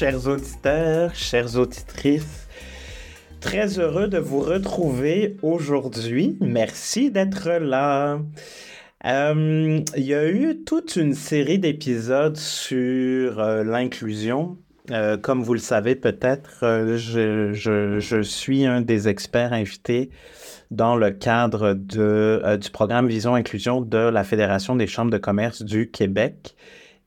Chers auditeurs, chères auditrices. Très heureux de vous retrouver aujourd'hui. Merci d'être là. Euh, il y a eu toute une série d'épisodes sur euh, l'inclusion. Euh, comme vous le savez peut-être, je, je, suis un des experts invités dans le cadre de, du programme Vision Inclusion de la Fédération des chambres de commerce du Québec.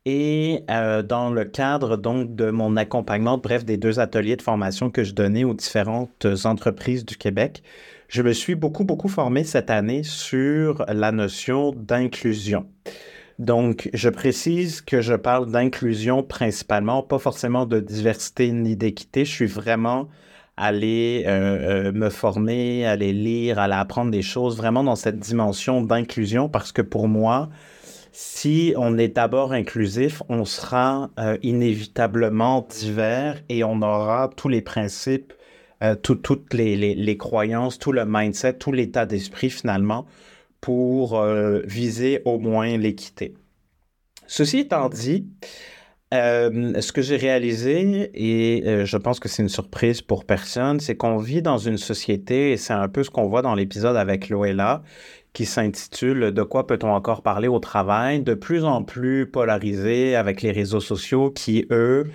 Et euh, dans le cadre donc de mon accompagnement, bref, des deux ateliers de formation que je donnais aux différentes entreprises du Québec, je me suis beaucoup, beaucoup formé cette année sur la notion d'inclusion. Donc, je précise que je parle d'inclusion principalement, pas forcément de diversité ni d'équité. Je suis vraiment allé euh, euh, me former, aller lire, aller apprendre des choses vraiment dans cette dimension d'inclusion parce que pour moi, si on est d'abord inclusif, on sera euh, inévitablement divers et on aura tous les principes, euh, toutes les, croyances, tout le mindset, tout l'état d'esprit finalement pour euh, viser au moins l'équité. Ceci étant dit, ce que j'ai réalisé, et je pense que c'est une surprise pour personne, c'est qu'on vit dans une société, et c'est un peu ce qu'on voit dans l'épisode avec Loella, qui s'intitule De quoi peut-on encore parler au travail, de plus en plus polarisé avec les réseaux sociaux qui, eux,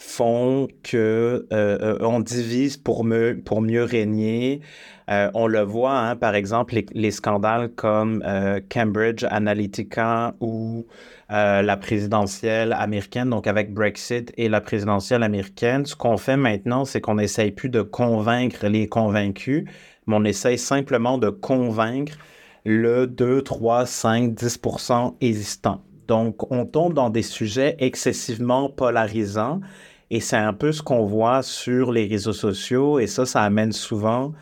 font que euh, euh, on divise pour, me, pour mieux régner. Euh, on le voit, hein, par exemple, les, scandales comme Cambridge Analytica ou la présidentielle américaine, donc avec Brexit et la présidentielle américaine. Ce qu'on fait maintenant, c'est qu'on n'essaye plus de convaincre les convaincus, mais on essaye simplement de convaincre le 2, 3, 5, 10 hésitant. Donc, on tombe dans des sujets excessivement polarisants et c'est un peu ce qu'on voit sur les réseaux sociaux et ça, ça amène souvent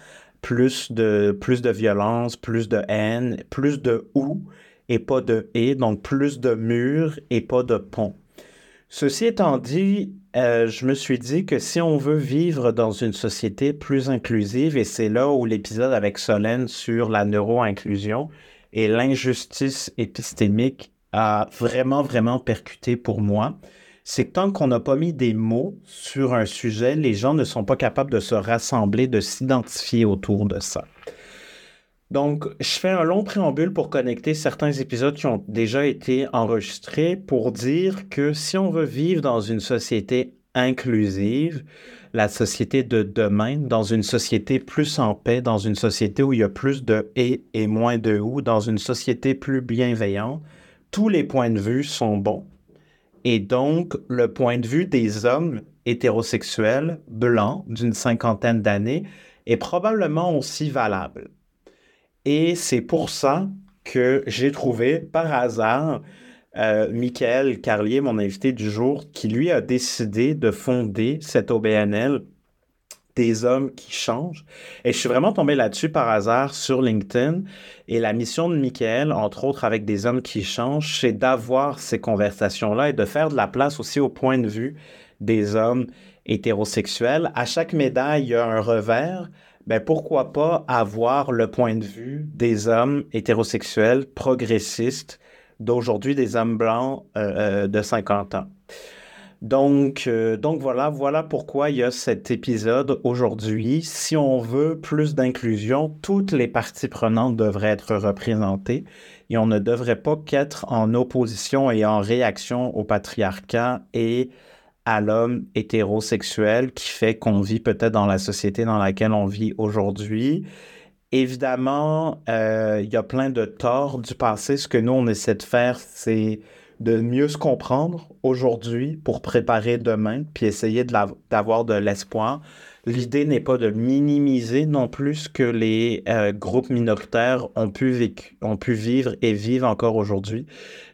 plus de, plus de violence, plus de haine, plus de ou et pas de et, donc plus de murs et pas de ponts. Ceci étant dit, euh, je me suis dit que si on veut vivre dans une société plus inclusive, et c'est là où l'épisode avec Solène sur la neuro-inclusion et l'injustice épistémique a vraiment, vraiment percuté pour moi, c'est que tant qu'on n'a pas mis des mots sur un sujet, les gens ne sont pas capables de se rassembler, de s'identifier autour de ça. Donc, je fais un long préambule pour connecter certains épisodes qui ont déjà été enregistrés pour dire que si on veut vivre dans une société inclusive, la société de demain, dans une société plus en paix, dans une société où il y a plus de et et moins de ou, dans une société plus bienveillante, tous les points de vue sont bons. Et donc, le point de vue des hommes hétérosexuels, blancs, d'une cinquantaine d'années, est probablement aussi valable. Et c'est pour ça que j'ai trouvé par hasard euh, Michael Carlier, mon invité du jour, qui lui a décidé de fonder cette OBNL des hommes qui changent. Et je suis vraiment tombé là-dessus par hasard sur LinkedIn. Et la mission de Michael, entre autres avec des hommes qui changent, c'est d'avoir ces conversations-là et de faire de la place aussi au point de vue des hommes hétérosexuels. À chaque médaille, il y a un revers ben pourquoi pas avoir le point de vue des hommes hétérosexuels progressistes d'aujourd'hui, des hommes blancs euh, euh, de 50 ans. Donc, euh, donc voilà, voilà pourquoi il y a cet épisode aujourd'hui. Si on veut plus d'inclusion, toutes les parties prenantes devraient être représentées et on ne devrait pas qu'être en opposition et en réaction au patriarcat et à l'homme hétérosexuel qui fait qu'on vit peut-être dans la société dans laquelle on vit aujourd'hui. Évidemment, euh, il y a plein de torts du passé. Ce que nous, on essaie de faire, c'est de mieux se comprendre aujourd'hui pour préparer demain, puis essayer d'avoir de l'espoir. L'idée n'est pas de minimiser non plus ce que les euh, groupes minoritaires ont pu, ont pu vivre et vivent encore aujourd'hui.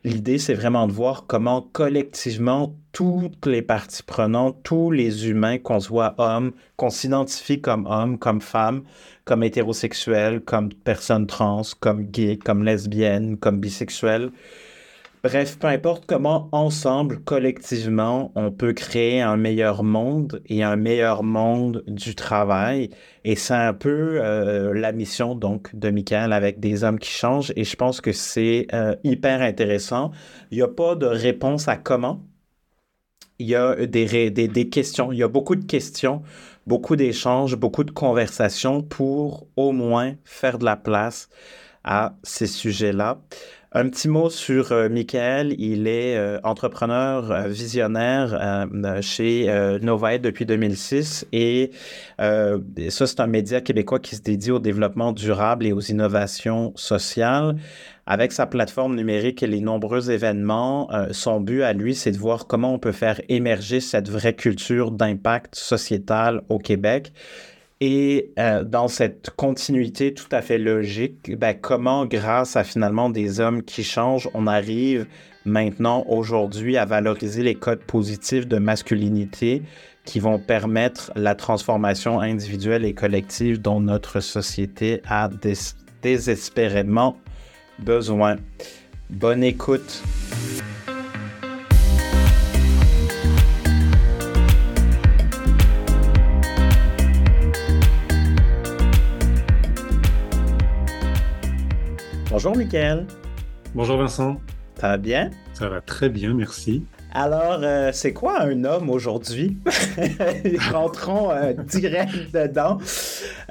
L'idée, c'est vraiment de voir comment collectivement toutes les parties prenantes, tous les humains, qu'on soit homme, qu'on s'identifie comme homme, comme femme, comme hétérosexuel, comme personne trans, comme gay, comme lesbienne, comme bisexuel, Bref, peu importe comment ensemble, collectivement, on peut créer un meilleur monde et un meilleur monde du travail. Et c'est un peu euh, la mission donc de Michael avec des hommes qui changent. Et je pense que c'est euh, hyper intéressant. Il n'y a pas de réponse à comment. il y a des, questions, il y a beaucoup de questions, beaucoup d'échanges, beaucoup de conversations pour au moins faire de la place à ces sujets-là. Un petit mot sur euh, Michael. Il est euh, entrepreneur euh, visionnaire chez Novaid depuis 2006 et ça, c'est un média québécois qui se dédie au développement durable et aux innovations sociales. Avec sa plateforme numérique et les nombreux événements, son but à lui, c'est de voir comment on peut faire émerger cette vraie culture d'impact sociétal au Québec. Et euh, dans cette continuité tout à fait logique, ben, comment, grâce à finalement des hommes qui changent, on arrive maintenant, aujourd'hui, à valoriser les codes positifs de masculinité qui vont permettre la transformation individuelle et collective dont notre société a désespérément besoin. Bonne écoute. Bonjour, Mickaël. Bonjour, Vincent. Ça va bien? Ça va très bien, merci. Alors, euh, c'est quoi un homme aujourd'hui? Rentrons euh, direct dedans.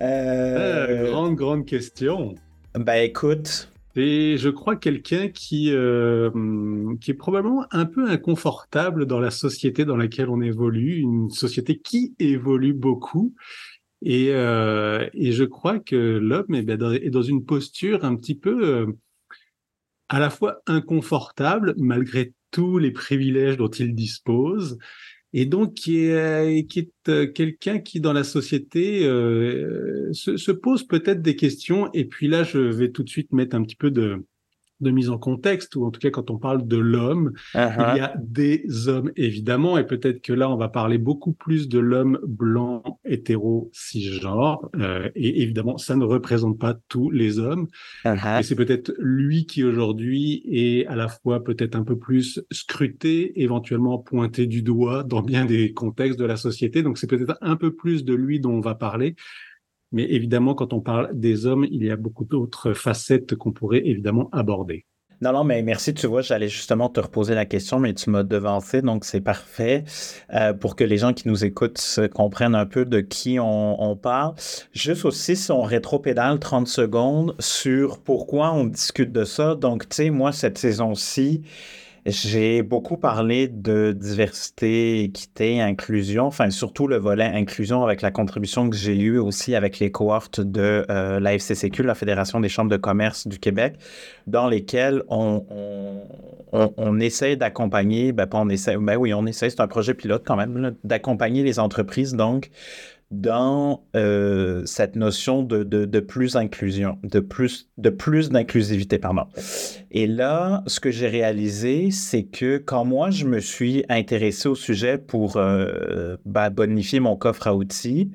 Euh, grande, grande question. Ben écoute. Et je crois quelqu'un qui, qui est probablement un peu inconfortable dans la société dans laquelle on évolue, une société qui évolue beaucoup et, euh, et je crois que l'homme est, est, dans une posture un petit peu euh, à la fois inconfortable malgré tous les privilèges dont il dispose, et donc qui est, qui est euh, quelqu'un qui dans la société euh, se, se, pose peut-être des questions. Et puis là, je vais tout de suite mettre un petit peu de, de mise en contexte, ou en tout cas quand on parle de l'homme, uh-huh. il y a des hommes évidemment, et peut-être que là on va parler beaucoup plus de l'homme blanc, hétéro, cisgenre, euh, et évidemment ça ne représente pas tous les hommes, uh-huh. et c'est peut-être lui qui aujourd'hui est à la fois peut-être un peu plus scruté, éventuellement pointé du doigt dans bien des contextes de la société, donc c'est peut-être un peu plus de lui dont on va parler. Mais évidemment, quand on parle des hommes, il y a beaucoup d'autres facettes qu'on pourrait évidemment aborder. Non, non, mais merci. Tu vois, j'allais justement te reposer la question, mais tu m'as devancé, donc c'est parfait euh, pour que les gens qui nous écoutent comprennent un peu de qui on, on parle. Juste aussi, si on rétropédale 30 secondes sur pourquoi on discute de ça. Donc, tu sais, moi, cette saison-ci, j'ai beaucoup parlé de diversité, équité, inclusion, enfin surtout le volet inclusion avec la contribution que j'ai eue aussi avec les cohortes de euh, la FCCQ, la Fédération des chambres de commerce du Québec, dans lesquelles on, on, on, essaie d'accompagner, ben pas on essaie, ben oui, on essaie, c'est un projet pilote quand même, d'accompagner les entreprises donc dans euh, cette notion de, de, plus inclusion, de plus, de plus d'inclusivité, pardon. Et là, ce que j'ai réalisé, c'est que quand moi, je me suis intéressé au sujet pour euh, bah, bonifier mon coffre à outils,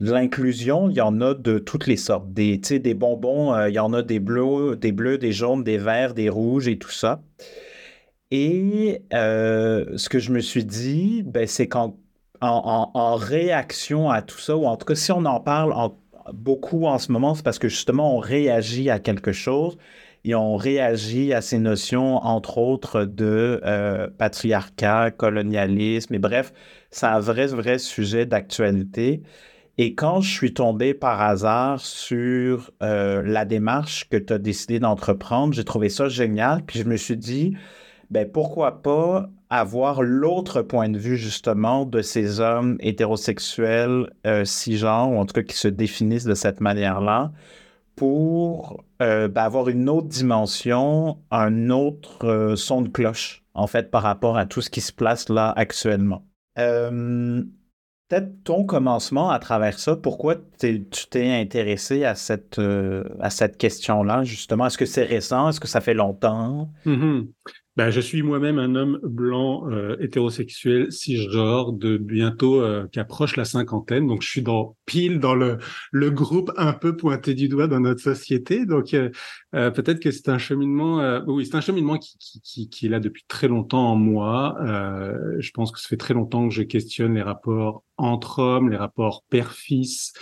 L'inclusion, il y en a de toutes les sortes. Des, des bonbons, euh, il y en a des bleus, des bleus, des jaunes, des verts, des rouges et tout ça. Et ce que je me suis dit, ben, c'est qu'en en, réaction à tout ça, ou en tout cas, si on en parle beaucoup en ce moment, c'est parce que justement, on réagit à quelque chose et on réagit à ces notions, entre autres, de euh, patriarcat, colonialisme, et bref, c'est un vrai, vrai sujet d'actualité. Et quand je suis tombé par hasard sur euh, la démarche que tu as décidé d'entreprendre, j'ai trouvé ça génial, puis je me suis dit, ben pourquoi pas avoir l'autre point de vue justement de ces hommes hétérosexuels euh, cisgenres, ou en tout cas qui se définissent de cette manière-là, pour euh, ben, avoir une autre dimension, un autre euh, son de cloche, en fait, par rapport à tout ce qui se place là actuellement. Peut-être ton commencement à travers ça, pourquoi tu t'es intéressé à cette, cette question-là, justement? Est-ce que c'est récent? Est-ce que ça fait longtemps? Mm-hmm. Ben, je suis moi-même un homme blanc euh, hétérosexuel cisgenre de bientôt euh, qui approche la cinquantaine, donc je suis dans pile dans le le groupe un peu pointé du doigt dans notre société. Donc euh, euh peut-être que c'est un cheminement, euh, oui, c'est un cheminement qui, qui, qui, qui, est là depuis très longtemps en moi. je pense que ça fait très longtemps que je questionne les rapports entre hommes, les rapports père-fils.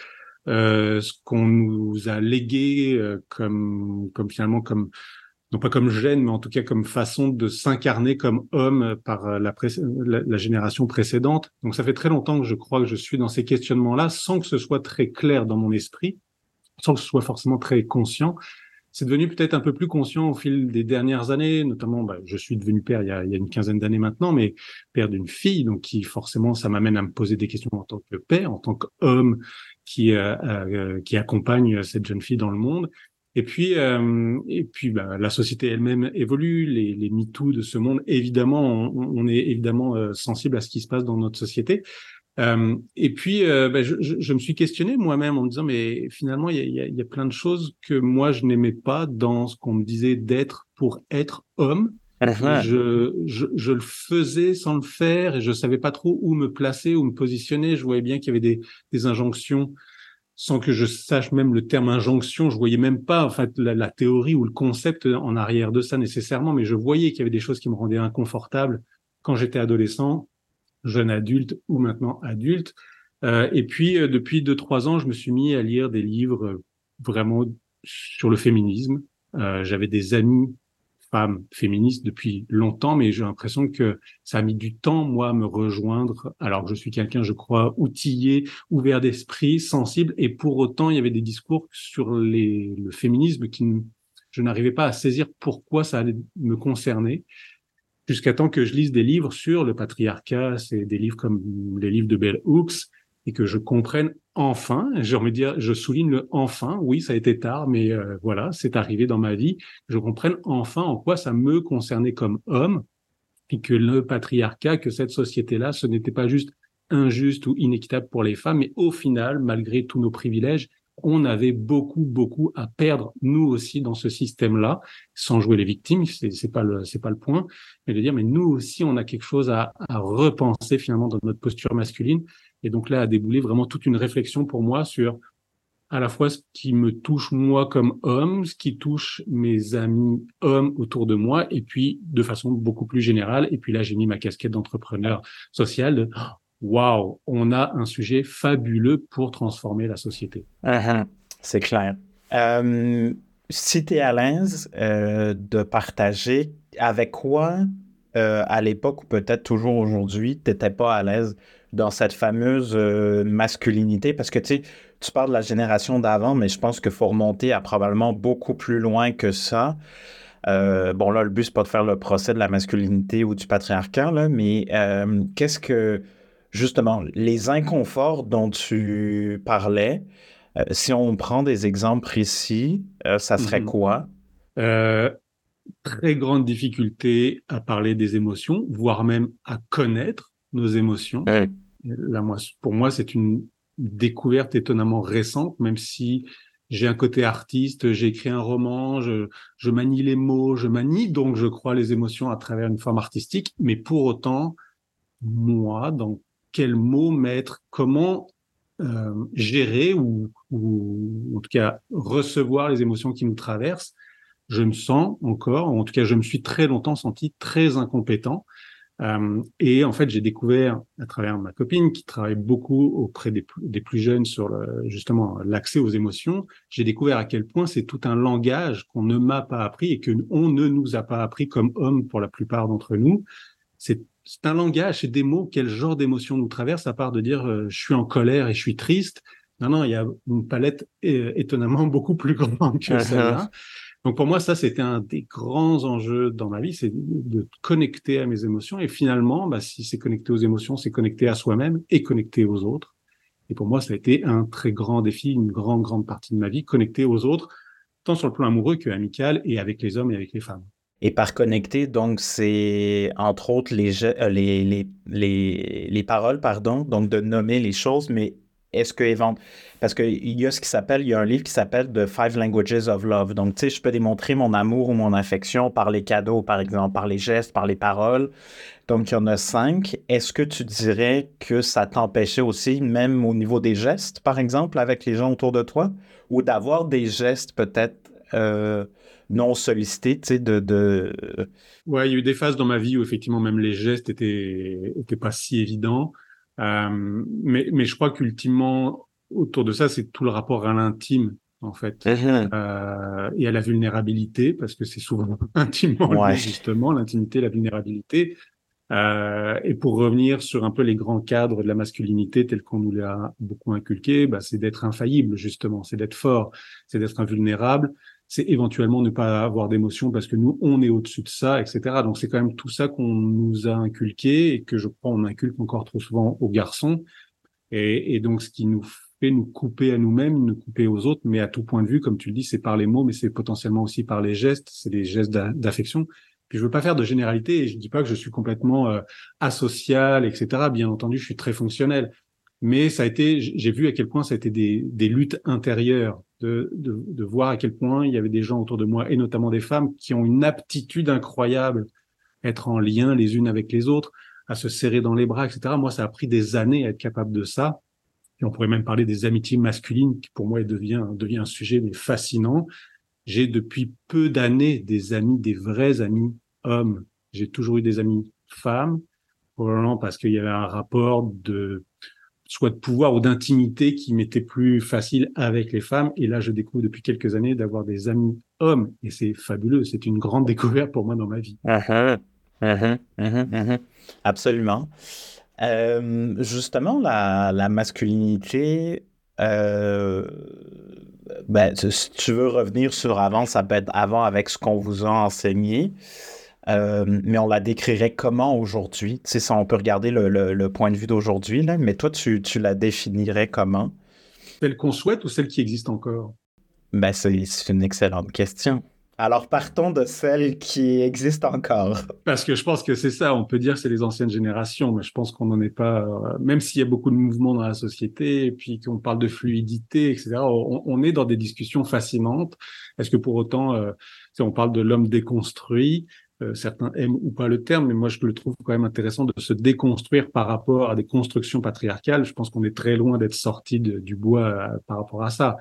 ce qu'on nous a légué comme comme finalement comme non pas comme gêne, mais en tout cas comme façon de s'incarner comme homme par la, la, génération précédente. Donc ça fait très longtemps que je crois que je suis dans ces questionnements-là, sans que ce soit très clair dans mon esprit, sans que ce soit forcément très conscient. C'est devenu peut-être un peu plus conscient au fil des dernières années, notamment, bah, je suis devenu père il y a, il y a une quinzaine d'années maintenant, mais père d'une fille, donc qui forcément, ça m'amène à me poser des questions en tant que père, en tant qu'homme qui euh, euh, qui accompagne cette jeune fille dans le monde. Et puis, euh, et puis, bah, la société elle-même évolue, les, les MeToo de ce monde, évidemment, on, on est évidemment euh, sensible à ce qui se passe dans notre société. Euh, et puis, euh, bah, je, je, je, me suis questionné moi-même en me disant, mais finalement, il y a, y a, plein de choses que moi, je n'aimais pas dans ce qu'on me disait d'être pour être homme. Uh-huh. je, je, je, le faisais sans le faire et je savais pas trop où me placer, où me positionner. Je voyais bien qu'il y avait des, des injonctions sans que je sache même le terme injonction. Je voyais même pas en fait la, théorie ou le concept en arrière de ça nécessairement, mais je voyais qu'il y avait des choses qui me rendaient inconfortable quand j'étais adolescent jeune adulte ou maintenant adulte. Euh, et puis, euh, depuis deux, trois ans, je me suis mis à lire des livres euh, vraiment sur le féminisme. J'avais des amis femmes féministes depuis longtemps, mais j'ai l'impression que ça a mis du temps, moi, à me rejoindre, alors que je suis quelqu'un, je crois, outillé, ouvert d'esprit, sensible, et pour autant, il y avait des discours sur le féminisme qui je n'arrivais pas à saisir pourquoi ça allait me concerner jusqu'à temps que je lise des livres sur le patriarcat, c'est des livres comme les livres de Bell Hooks, et que je comprenne enfin, j'ai envie dire, je souligne le enfin, oui, ça a été tard, mais euh, voilà, c'est arrivé dans ma vie, je comprenne enfin en quoi ça me concernait comme homme, et que le patriarcat, que cette société-là, ce n'était pas juste injuste ou inéquitable pour les femmes, mais au final, malgré tous nos privilèges, on avait beaucoup, beaucoup à perdre, nous aussi, dans ce système-là, sans jouer les victimes, c'est, c'est pas le, c'est pas le point, mais de dire, mais nous aussi, on a quelque chose à repenser finalement dans notre posture masculine. Et donc là, a déboulé vraiment toute une réflexion pour moi sur à la fois ce qui me touche moi comme homme, ce qui touche mes amis hommes autour de moi, et puis de façon beaucoup plus générale. Et puis là, j'ai mis ma casquette d'entrepreneur social de waouh, on a un sujet fabuleux pour transformer la société. Uh-huh. c'est clair. Euh, si tu es à l'aise euh, de partager avec quoi, euh, à l'époque ou peut-être toujours aujourd'hui, tu n'étais pas à l'aise dans cette fameuse masculinité, parce que tu sais, tu parles de la génération d'avant, mais je pense qu'il faut remonter à probablement beaucoup plus loin que ça. bon, là, le but, c'est pas de faire le procès de la masculinité ou du patriarcat, là, mais qu'est-ce que justement, les inconforts dont tu parlais, euh, si on prend des exemples précis, euh, ça serait mhm. quoi? Euh, très grande difficulté à parler des émotions, voire même à connaître nos émotions. Là, moi, pour moi, c'est une découverte étonnamment récente, même si j'ai un côté artiste, j'ai écrit un roman, je, je, manie les mots, je manie donc, je crois, les émotions à travers une forme artistique, mais pour autant, moi, dans quel mot mettre, comment euh, gérer ou, ou, en tout cas recevoir les émotions qui nous traversent, je me sens encore, en tout cas je me suis très longtemps senti très incompétent. Euh, et en fait, j'ai découvert à travers ma copine qui travaille beaucoup auprès des, des plus jeunes sur le, justement l'accès aux émotions, j'ai découvert à quel point c'est tout un langage qu'on ne m'a pas appris et que on ne nous a pas appris comme hommes pour la plupart d'entre nous. C'est un langage, c'est des mots, quel genre d'émotion nous traverse, à part de dire euh, je suis en colère et je suis triste? Non, non, il y a une palette euh, étonnamment beaucoup plus grande que celle-là. Donc pour moi, ça, c'était un des grands enjeux dans ma vie, c'est de connecter à mes émotions. Et finalement, bah, si c'est connecté aux émotions, c'est connecté à soi-même et connecté aux autres. Et pour moi, ça a été un très grand défi, une grande, grande partie de ma vie, connecté aux autres, tant sur le plan amoureux que amical et avec les hommes et avec les femmes. Et par connecter, donc, c'est entre autres les, euh, les, les, les, les paroles, pardon, donc de nommer les choses, mais est-ce que parce qu'il y a ce qui s'appelle, il y a un livre qui s'appelle The Five Languages of Love. Donc, tu sais, je peux démontrer mon amour ou mon affection par les cadeaux, par exemple, par les gestes, par les paroles. Donc, il y en a cinq. Est-ce que tu dirais que ça t'empêchait aussi, même au niveau des gestes, par exemple, avec les gens autour de toi, ou d'avoir des gestes peut-être euh, non sollicité, tu sais, de, de... Ouais, il y a eu des phases dans ma vie où effectivement même les gestes étaient, étaient pas si évidents. Euh, mais, mais je crois qu'ultimement, autour de ça, c'est tout le rapport à l'intime en fait, mhm. euh, et à la vulnérabilité, parce que c'est souvent intimement justement, l'intimité, la vulnérabilité. Euh, et pour revenir sur un peu les grands cadres de la masculinité tels qu'on nous l'a beaucoup inculqué, bah, c'est d'être infaillible, justement, c'est d'être fort, c'est d'être invulnérable, c'est éventuellement ne pas avoir d'émotion parce que nous, on est au-dessus de ça, etc. Donc c'est quand même tout ça qu'on nous a inculqué et que je crois on inculque encore trop souvent aux garçons. Et, donc ce qui nous fait nous couper à nous-mêmes, nous couper aux autres, mais à tout point de vue, comme tu le dis, c'est par les mots, mais c'est potentiellement aussi par les gestes, c'est des gestes d'affection. Puis je veux pas faire de généralité et je dis pas que je suis complètement euh, asocial, etc. Bien entendu, je suis très fonctionnel. Mais ça a été, j'ai vu à quel point ça a été des, des luttes intérieures, de, de, de, voir à quel point il y avait des gens autour de moi, et notamment des femmes, qui ont une aptitude incroyable à être en lien les unes avec les autres, à se serrer dans les bras, etc. Moi, ça a pris des années à être capable de ça. Et on pourrait même parler des amitiés masculines, qui pour moi devient, devient un sujet mais fascinant. J'ai depuis peu d'années des amis, des vrais amis hommes. J'ai toujours eu des amis femmes, probablement parce qu'il y avait un rapport de soit de pouvoir ou d'intimité qui m'était plus facile avec les femmes. Et là, je découvre depuis quelques années d'avoir des amis hommes. Et c'est fabuleux. C'est une grande découverte pour moi dans ma vie. Uh-huh. Uh-huh. Uh-huh. Absolument. Euh, justement, la, la masculinité, euh, ben, si tu veux revenir sur avant, ça peut être avant avec ce qu'on vous a enseigné. Euh, mais on la décrirait comment aujourd'hui? Tu sais, on peut regarder le, le, point de vue d'aujourd'hui, mais toi, tu, tu, la définirais comment? Celle qu'on souhaite ou celle qui existe encore? Ben, c'est une excellente question. Alors partons de celle qui existe encore. Parce que je pense que c'est ça, on peut dire que c'est les anciennes générations, mais je pense qu'on n'en est pas, euh, même s'il y a beaucoup de mouvements dans la société, et puis qu'on parle de fluidité, etc., on, est dans des discussions fascinantes. Est-ce que pour autant, euh, si on parle de l'homme déconstruit, euh, certains aiment ou pas le terme, mais moi je le trouve quand même intéressant de se déconstruire par rapport à des constructions patriarcales. Je pense qu'on est très loin d'être sorti du bois par rapport à ça.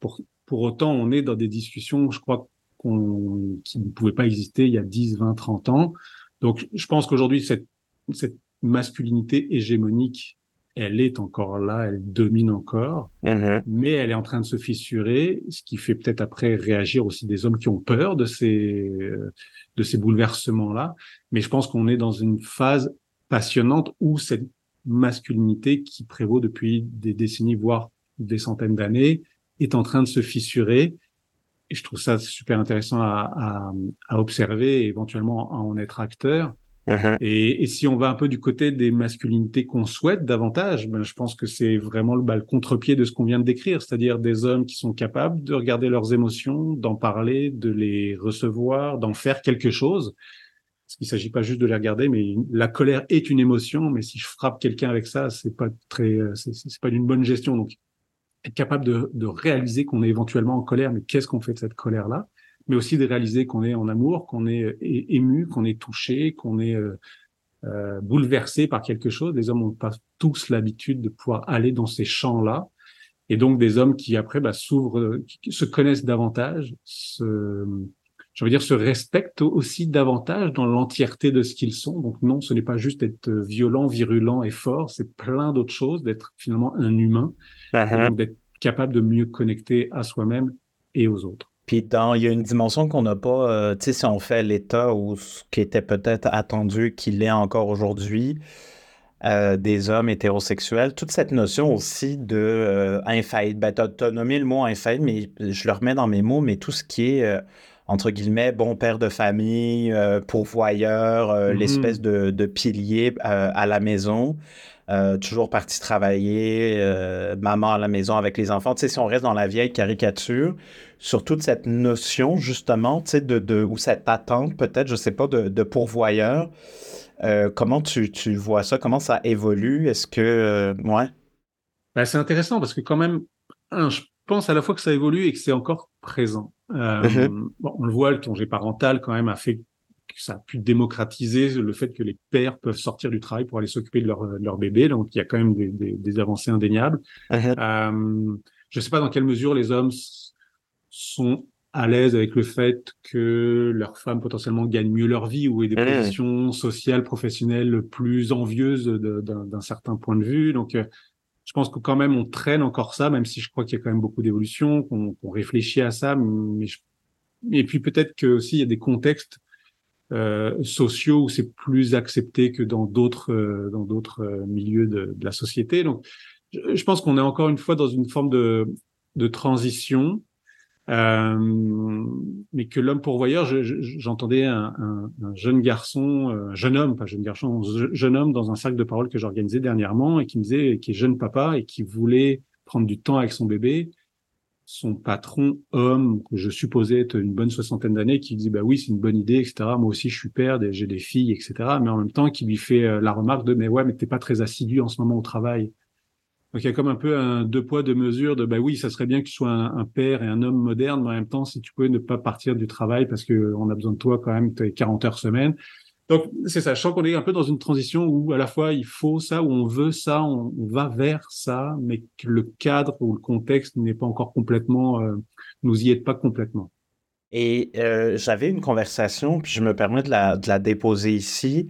Pour, pour autant, on est dans des discussions, je crois, qui ne pouvait pas exister il y a 10, 20, 30 ans. Donc, je pense qu'aujourd'hui, cette, cette masculinité hégémonique, elle est encore là, elle domine encore, mm-hmm. mais elle est en train de se fissurer, ce qui fait peut-être après réagir aussi des hommes qui ont peur de ces de ces bouleversements-là. Mais je pense qu'on est dans une phase passionnante où cette masculinité qui prévaut depuis des décennies, voire des centaines d'années, est en train de se fissurer et je trouve ça super intéressant à, à, observer et éventuellement à en être acteur. Uh-huh. Et, si on va un peu du côté des masculinités qu'on souhaite davantage, ben, je pense que c'est vraiment le, le contre-pied de ce qu'on vient de décrire, c'est-à-dire des hommes qui sont capables de regarder leurs émotions, d'en parler, de les recevoir, d'en faire quelque chose. Parce qu'il s'agit pas juste de les regarder, mais la colère est une émotion, mais si je frappe quelqu'un avec ça, c'est pas très, c'est pas d'une bonne gestion. Donc, être capable de réaliser qu'on est éventuellement en colère, mais qu'est-ce qu'on fait de cette colère-là? Mais aussi de réaliser qu'on est en amour, qu'on est ému, qu'on est touché, qu'on est euh, euh, bouleversé par quelque chose. Les hommes n'ont pas tous l'habitude de pouvoir aller dans ces champs-là. Et donc des hommes qui après bah, s'ouvrent, qui se connaissent davantage, se, je veux dire, se respectent aussi davantage dans l'entièreté de ce qu'ils sont. Donc non, ce n'est pas juste être violent, virulent et fort, c'est plein d'autres choses, d'être finalement un humain, uh-huh. d'être capable de mieux connecter à soi-même et aux autres. Puis dans, il y a une dimension qu'on n'a pas, euh, tu sais, si on fait l'état ou ce qui était peut-être attendu qu'il est encore aujourd'hui, euh, des hommes hétérosexuels, toute cette notion aussi de euh, infaillible. Ben, tu as, nommé le mot infaillible, mais je le remets dans mes mots, mais tout ce qui est euh, entre guillemets, bon père de famille, pourvoyeur, mm-hmm. l'espèce de, de, pilier à la maison. toujours parti travailler, maman à la maison avec les enfants. Tu sais, si on reste dans la vieille caricature, sur toute cette notion, justement, tu sais, de, de, ou cette attente, peut-être, je sais pas, de, de pourvoyeur, comment tu, tu, vois ça? Comment ça évolue? Est-ce que... ouais? Ben, c'est intéressant parce que quand même, je pense à la fois que ça évolue et que c'est encore présent. Euh, mhm. bon, on le voit, le congé parental quand même a fait que ça a pu démocratiser le fait que les pères peuvent sortir du travail pour aller s'occuper de leur, leur bébé. Donc il y a quand même des, des, des avancées indéniables. Mhm. Euh, je ne sais pas dans quelle mesure les hommes sont à l'aise avec le fait que leurs femmes potentiellement gagnent mieux leur vie ou aient des mhm. positions sociales, professionnelles plus envieuses d'un certain point de vue. Donc, euh, je pense que quand même on traîne encore ça, même si je crois qu'il y a quand même beaucoup d'évolution, qu'on réfléchit à ça. Mais et puis peut-être que aussi il y a des contextes euh, sociaux où c'est plus accepté que dans d'autres euh, dans d'autres euh, milieux de, de, la société. Donc, je, je pense qu'on est encore une fois dans une forme de de transition euh, mais que l'homme pourvoyeur, j'entendais un, un, un, jeune garçon, un euh, jeune homme, pas jeune garçon, jeune homme dans un cercle de parole que j'organisais dernièrement et qui me disait, qui est jeune papa et qui voulait prendre du temps avec son bébé. Son patron, homme, que je supposais être une bonne soixantaine d'années, qui dit bah oui, c'est une bonne idée, etc. Moi aussi, je suis père, j'ai des filles, etc. Mais en même temps, qui lui fait euh, la remarque de mais ouais, mais t'es pas très assidu en ce moment au travail. Donc il y a comme un peu un deux poids deux mesures de bah oui ça serait bien que tu sois un, père et un homme moderne mais en même temps si tu pouvais ne pas partir du travail parce que on a besoin de toi quand même tu 40 heures semaine. Donc c'est ça. Je sens qu'on est un peu dans une transition où à la fois il faut ça où on veut ça on, va vers ça mais que le cadre ou le contexte n'est pas encore complètement euh, nous y aide pas complètement. Et euh, j'avais une conversation puis je me permets de la déposer ici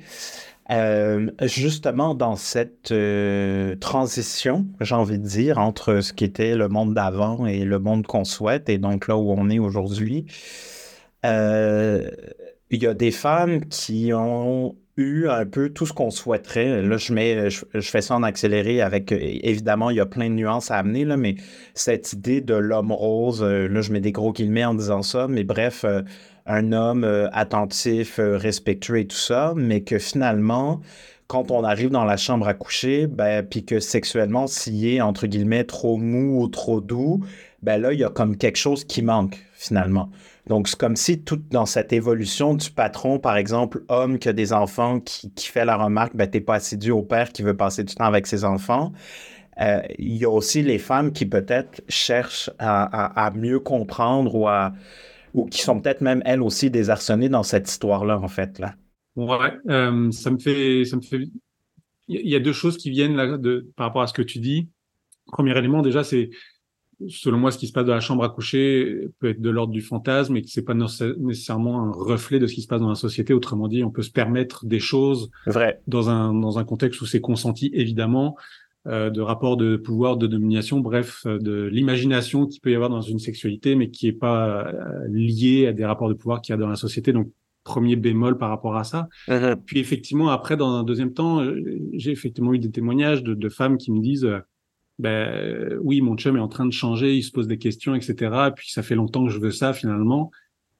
euh, justement, dans cette euh, transition, j'ai envie de dire, entre ce qui était le monde d'avant et le monde qu'on souhaite, et donc là où on est aujourd'hui, euh, il y a des femmes qui ont eu un peu tout ce qu'on souhaiterait. Là, je, mets, je, fais ça en accéléré avec, évidemment, il y a plein de nuances à amener, là, mais cette idée de l'homme rose, là, je mets des gros guillemets en disant ça, mais bref, un homme euh, attentif, euh, respectueux et tout ça, mais que finalement, quand on arrive dans la chambre à coucher, ben, puis que sexuellement, s'il est, entre guillemets, trop mou ou trop doux, ben là, il y a comme quelque chose qui manque, finalement. Donc, c'est comme si tout dans cette évolution du patron, par exemple, homme qui a des enfants, qui, fait la remarque, ben, t'es pas assidu au père qui veut passer du temps avec ses enfants. Euh, il y a aussi les femmes qui peut-être cherchent à, mieux comprendre ou à, ou qui sont peut-être même elles aussi désarçonnées dans cette histoire-là, en fait. Là? Ouais, euh, ça me fait, ça me fait. Il y a deux choses qui viennent là de, par rapport à ce que tu dis. Premier élément, déjà, c'est selon moi, ce qui se passe dans la chambre à coucher peut être de l'ordre du fantasme et que c'est pas nécessairement un reflet de ce qui se passe dans la société. Autrement dit, on peut se permettre des choses Vrai. dans un dans un contexte où c'est consenti, évidemment. Euh, de rapports de pouvoir, de domination, bref, euh, de l'imagination qu'il peut y avoir dans une sexualité, mais qui est pas euh, liée à des rapports de pouvoir qu'il y a dans la société. Donc, premier bémol par rapport à ça. Uh-huh. Puis effectivement, après, dans un deuxième temps, j'ai effectivement eu des témoignages de, de femmes qui me disent, ben oui, mon chum est en train de changer, il se pose des questions, etc. puis ça fait longtemps que je veux ça finalement,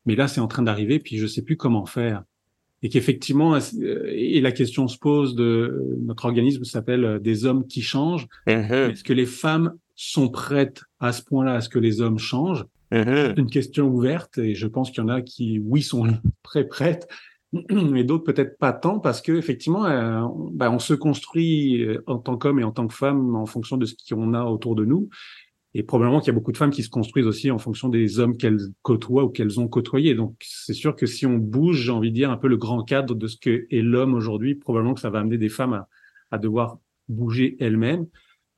mais là c'est en train d'arriver, puis je sais plus comment faire et qu'effectivement, euh, et la question se pose de notre organisme s'appelle euh, des hommes qui changent. Mm-hmm. Est-ce que les femmes sont prêtes à ce point-là? À ce que les hommes changent? Mm-hmm. C'est une question ouverte et je pense qu'il y en a qui, oui, sont très prêtes, mais d'autres peut-être pas tant parce que effectivement, euh, bah, on se construit en tant qu'homme et en tant que femme en fonction de ce qu'on a autour de nous. Et probablement qu'il y a beaucoup de femmes qui se construisent aussi en fonction des hommes qu'elles côtoient ou qu'elles ont côtoyés. Donc, c'est sûr que si on bouge, j'ai envie de dire, un peu le grand cadre de ce que est l'homme aujourd'hui, probablement que ça va amener des femmes à, à devoir bouger elles-mêmes.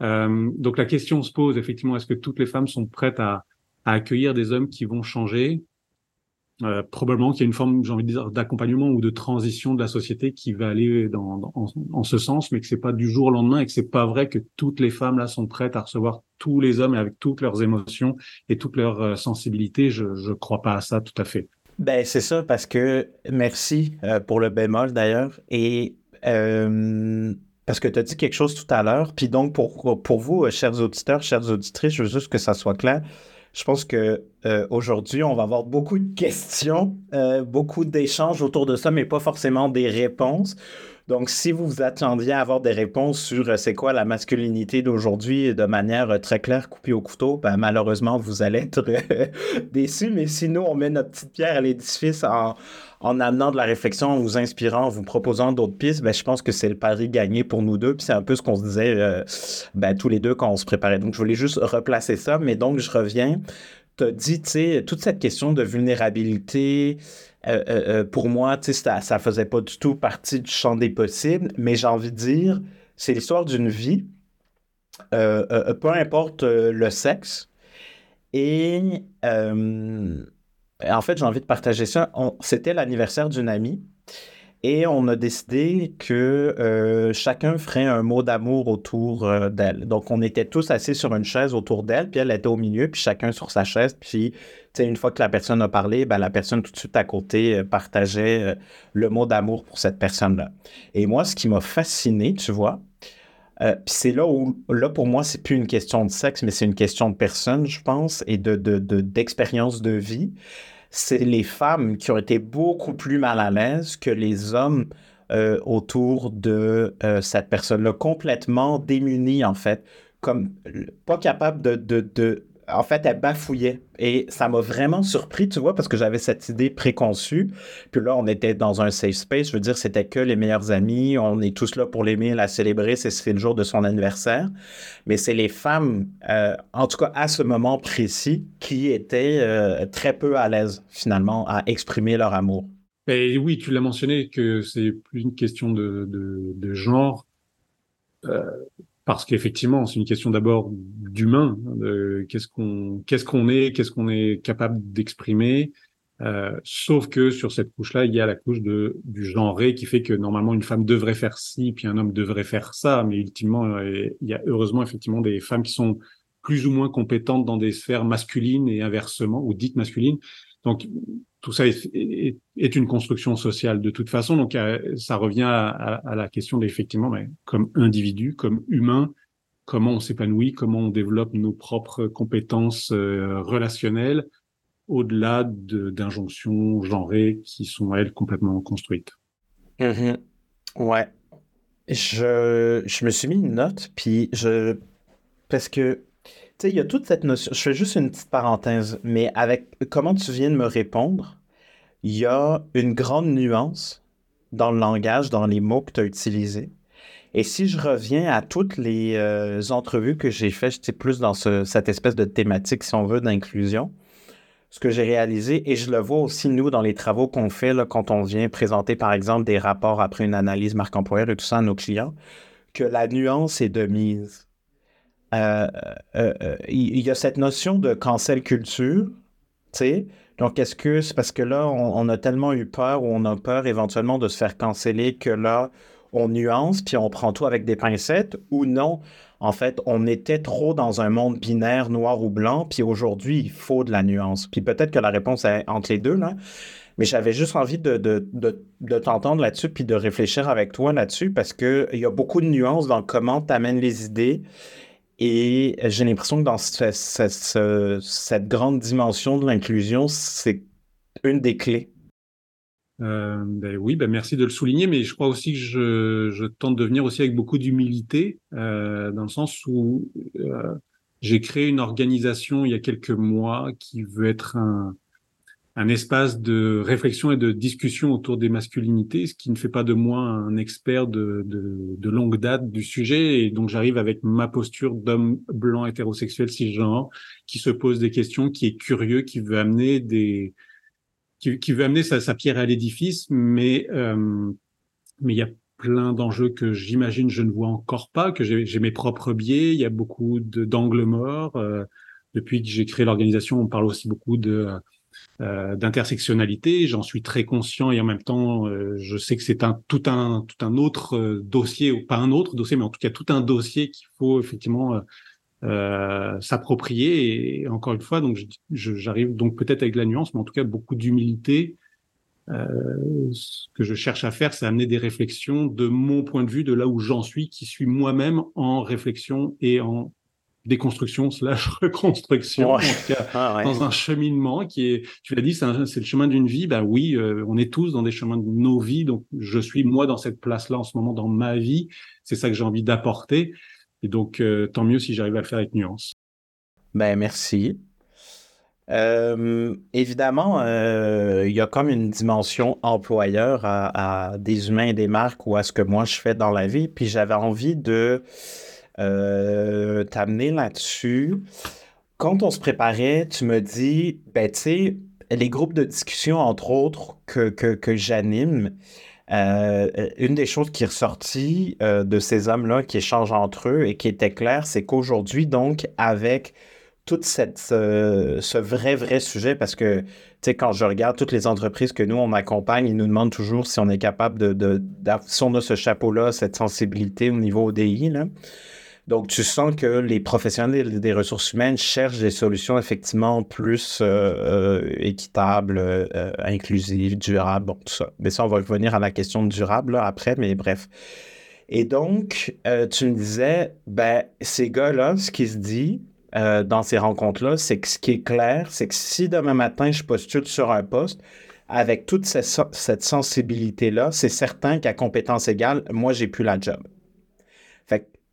Euh, donc, la question se pose, effectivement, est-ce que toutes les femmes sont prêtes à, à accueillir des hommes qui vont changer? Euh, probablement qu'il y a une forme, j'ai envie de dire, d'accompagnement ou de transition de la société qui va aller dans, en, ce sens, mais que c'est pas du jour au lendemain et que c'est pas vrai que toutes les femmes là sont prêtes à recevoir tous les hommes avec toutes leurs émotions et toutes leurs euh, sensibilités. Je je crois pas à ça tout à fait. Ben c'est ça parce que merci euh, pour le bémol d'ailleurs et parce que tu as dit quelque chose tout à l'heure, puis donc pour, pour vous, chers auditeurs, chères auditrices, je veux juste que ça soit clair. Je pense que euh, aujourd'hui, on va avoir beaucoup de questions, euh, beaucoup d'échanges autour de ça, mais pas forcément des réponses. Donc, si vous vous attendiez à avoir des réponses sur euh, c'est quoi la masculinité d'aujourd'hui de manière très claire, coupée au couteau, ben, malheureusement, vous allez être déçus. Mais sinon, on met notre petite pierre à l'édifice en, en amenant de la réflexion, en vous inspirant, en vous proposant d'autres pistes, ben, je pense que c'est le pari gagné pour nous deux. Puis c'est un peu ce qu'on se disait euh, ben, tous les deux quand on se préparait. Donc, je voulais juste replacer ça. Mais donc, je reviens. Tu as dit, tu sais, toute cette question de vulnérabilité, euh, euh, pour moi, tu sais, ça, ça faisait pas du tout partie du champ des possibles. Mais j'ai envie de dire, c'est l'histoire d'une vie. peu importe le sexe. Et en fait, j'ai envie de partager ça. C'était l'anniversaire d'une amie. Et on a décidé que euh, chacun ferait un mot d'amour autour euh, d'elle. Donc, on était tous assis sur une chaise autour d'elle, puis elle était au milieu, puis chacun sur sa chaise. Puis, une fois que la personne a parlé, ben, la personne tout de suite à côté euh, partageait le mot d'amour pour cette personne-là. Et moi, ce qui m'a fasciné, tu vois, puis c'est là où, là, pour moi, c'est plus une question de sexe, mais c'est une question de personne, je pense, et de, d'expérience de, de vie c'est les femmes qui ont été beaucoup plus mal à l'aise que les hommes euh, autour de euh, cette personne-là, complètement démunie en fait, comme pas capable de en fait, elle bafouillait. Et ça m'a vraiment surpris, tu vois, parce que j'avais cette idée préconçue. Puis là, on était dans un safe space. Je veux dire, c'était que les meilleurs amis. On est tous là pour l'aimer, la célébrer. C'est le jour de son anniversaire. Mais c'est les femmes, euh, en tout cas à ce moment précis, qui étaient euh, très peu à l'aise, finalement, à exprimer leur amour. Et oui, tu l'as mentionné que c'est plus une question de, de, genre. Euh, parce qu'effectivement, c'est une question d'abord d'humain, qu'est-ce qu'on qu'est-ce qu'on est, qu'est-ce qu'on est capable d'exprimer. Euh, sauf que sur cette couche-là, il y a la couche de du genré qui fait que normalement une femme devrait faire ci, puis un homme devrait faire ça. Mais ultimement, euh, il y a heureusement effectivement des femmes qui sont plus ou moins compétentes dans des sphères masculines et inversement, ou dites masculines. Donc tout ça est, une construction sociale de toute façon. Donc, ça revient à, la question d'effectivement, mais comme individu, comme humain, comment on s'épanouit, comment on développe nos propres compétences euh, relationnelles au-delà d'injonctions genrées qui sont, elles, complètement construites. Mm-hmm. Ouais. Je, je me suis mis une note, puis je... Parce que sais, il y a toute cette notion. Je fais juste une petite parenthèse, mais avec comment tu viens de me répondre, il y a une grande nuance dans le langage, dans les mots que tu as utilisés. Et si je reviens à toutes les euh, entrevues que j'ai faites, plus dans cette espèce de thématique, si on veut, d'inclusion, ce que j'ai réalisé, et je le vois aussi, nous, dans les travaux qu'on fait là, quand on vient présenter, par exemple, des rapports après une analyse marque-employeur et tout ça à nos clients, que la nuance est de mise. Euh, euh, euh, il y, a cette notion de cancel culture, tu sais. Donc, est-ce que c'est parce que là, on, a tellement eu peur ou on a peur éventuellement de se faire canceller que là, on nuance puis on prend tout avec des pincettes ou non? En fait, on était trop dans un monde binaire, noir ou blanc, puis aujourd'hui, il faut de la nuance. Puis peut-être que la réponse est entre les deux, là. Mais j'avais juste envie de, de, de, t'entendre là-dessus, puis de réfléchir avec toi là-dessus, parce qu'il y a beaucoup de nuances dans comment tu amènes les idées et j'ai l'impression que dans cette grande dimension de l'inclusion, c'est une des clés. Euh, ben oui, ben merci de le souligner, mais je crois aussi que je, tente de venir aussi avec beaucoup d'humilité, euh, dans le sens où euh, j'ai créé une organisation il y a quelques mois qui veut être un, un espace de réflexion et de discussion autour des masculinités, ce qui ne fait pas de moi un expert de, de, de longue date du sujet. Et donc j'arrive avec ma posture d'homme blanc hétérosexuel cisgenre qui se pose des questions, qui est curieux, qui veut amener des qui, veut amener sa, sa pierre à l'édifice, mais euh, mais il y a plein d'enjeux que j'imagine je ne vois encore pas, que j'ai mes propres biais. Il y a beaucoup d'angles morts. Euh, depuis que j'ai créé l'organisation, on parle aussi beaucoup de euh, d'intersectionnalité. J'en suis très conscient et en même temps, euh, je sais que c'est un tout un tout un autre euh, dossier ou pas un autre dossier, mais en tout cas tout un dossier qu'il faut effectivement s'approprier. Et, encore une fois, donc j'arrive donc peut-être avec la nuance, mais en tout cas beaucoup d'humilité. ce que je cherche à faire, c'est amener des réflexions de mon point de vue, de là où j'en suis, qui suis moi-même en réflexion et en déconstruction slash reconstruction, en tout cas, ah, dans un cheminement qui est, tu l'as dit, c'est le chemin d'une vie. Bah oui, euh, on est tous dans des chemins de nos vies. Donc, je suis moi dans cette place-là en ce moment dans ma vie. C'est ça que j'ai envie d'apporter. Et donc, euh, tant mieux si j'arrive à le faire avec nuance. Ben merci. Euh, évidemment, il y a comme une dimension employeur à, à, des humains et des marques ou à ce que moi je fais dans la vie. Puis j'avais envie de euh, t'amener là-dessus. Quand on se préparait, tu me dis, ben, tu sais, les groupes de discussion, entre autres, que, que, que j'anime, euh, une des choses qui est ressortie euh, de ces hommes-là qui échangent entre eux et qui était claire, c'est qu'aujourd'hui, donc, avec tout cette, ce, vrai, vrai sujet parce que, tu sais, quand je regarde toutes les entreprises que nous, on accompagne, ils nous demandent toujours si on est capable de, de, si on a ce chapeau-là, cette sensibilité au niveau ODI, là. Donc, tu sens que les professionnels des ressources humaines cherchent des solutions effectivement plus euh, euh, équitables, euh, inclusives, durables, bon, tout ça. Mais ça, on va revenir à la question durable après, mais bref. Et donc, tu me disais, ben, ces gars-là, ce qui se dit dans ces rencontres-là, c'est que ce qui est clair, c'est que si demain matin, je postule sur un poste, avec toute cette sensibilité-là, c'est certain qu'à compétence égale, moi, j'ai plus la job.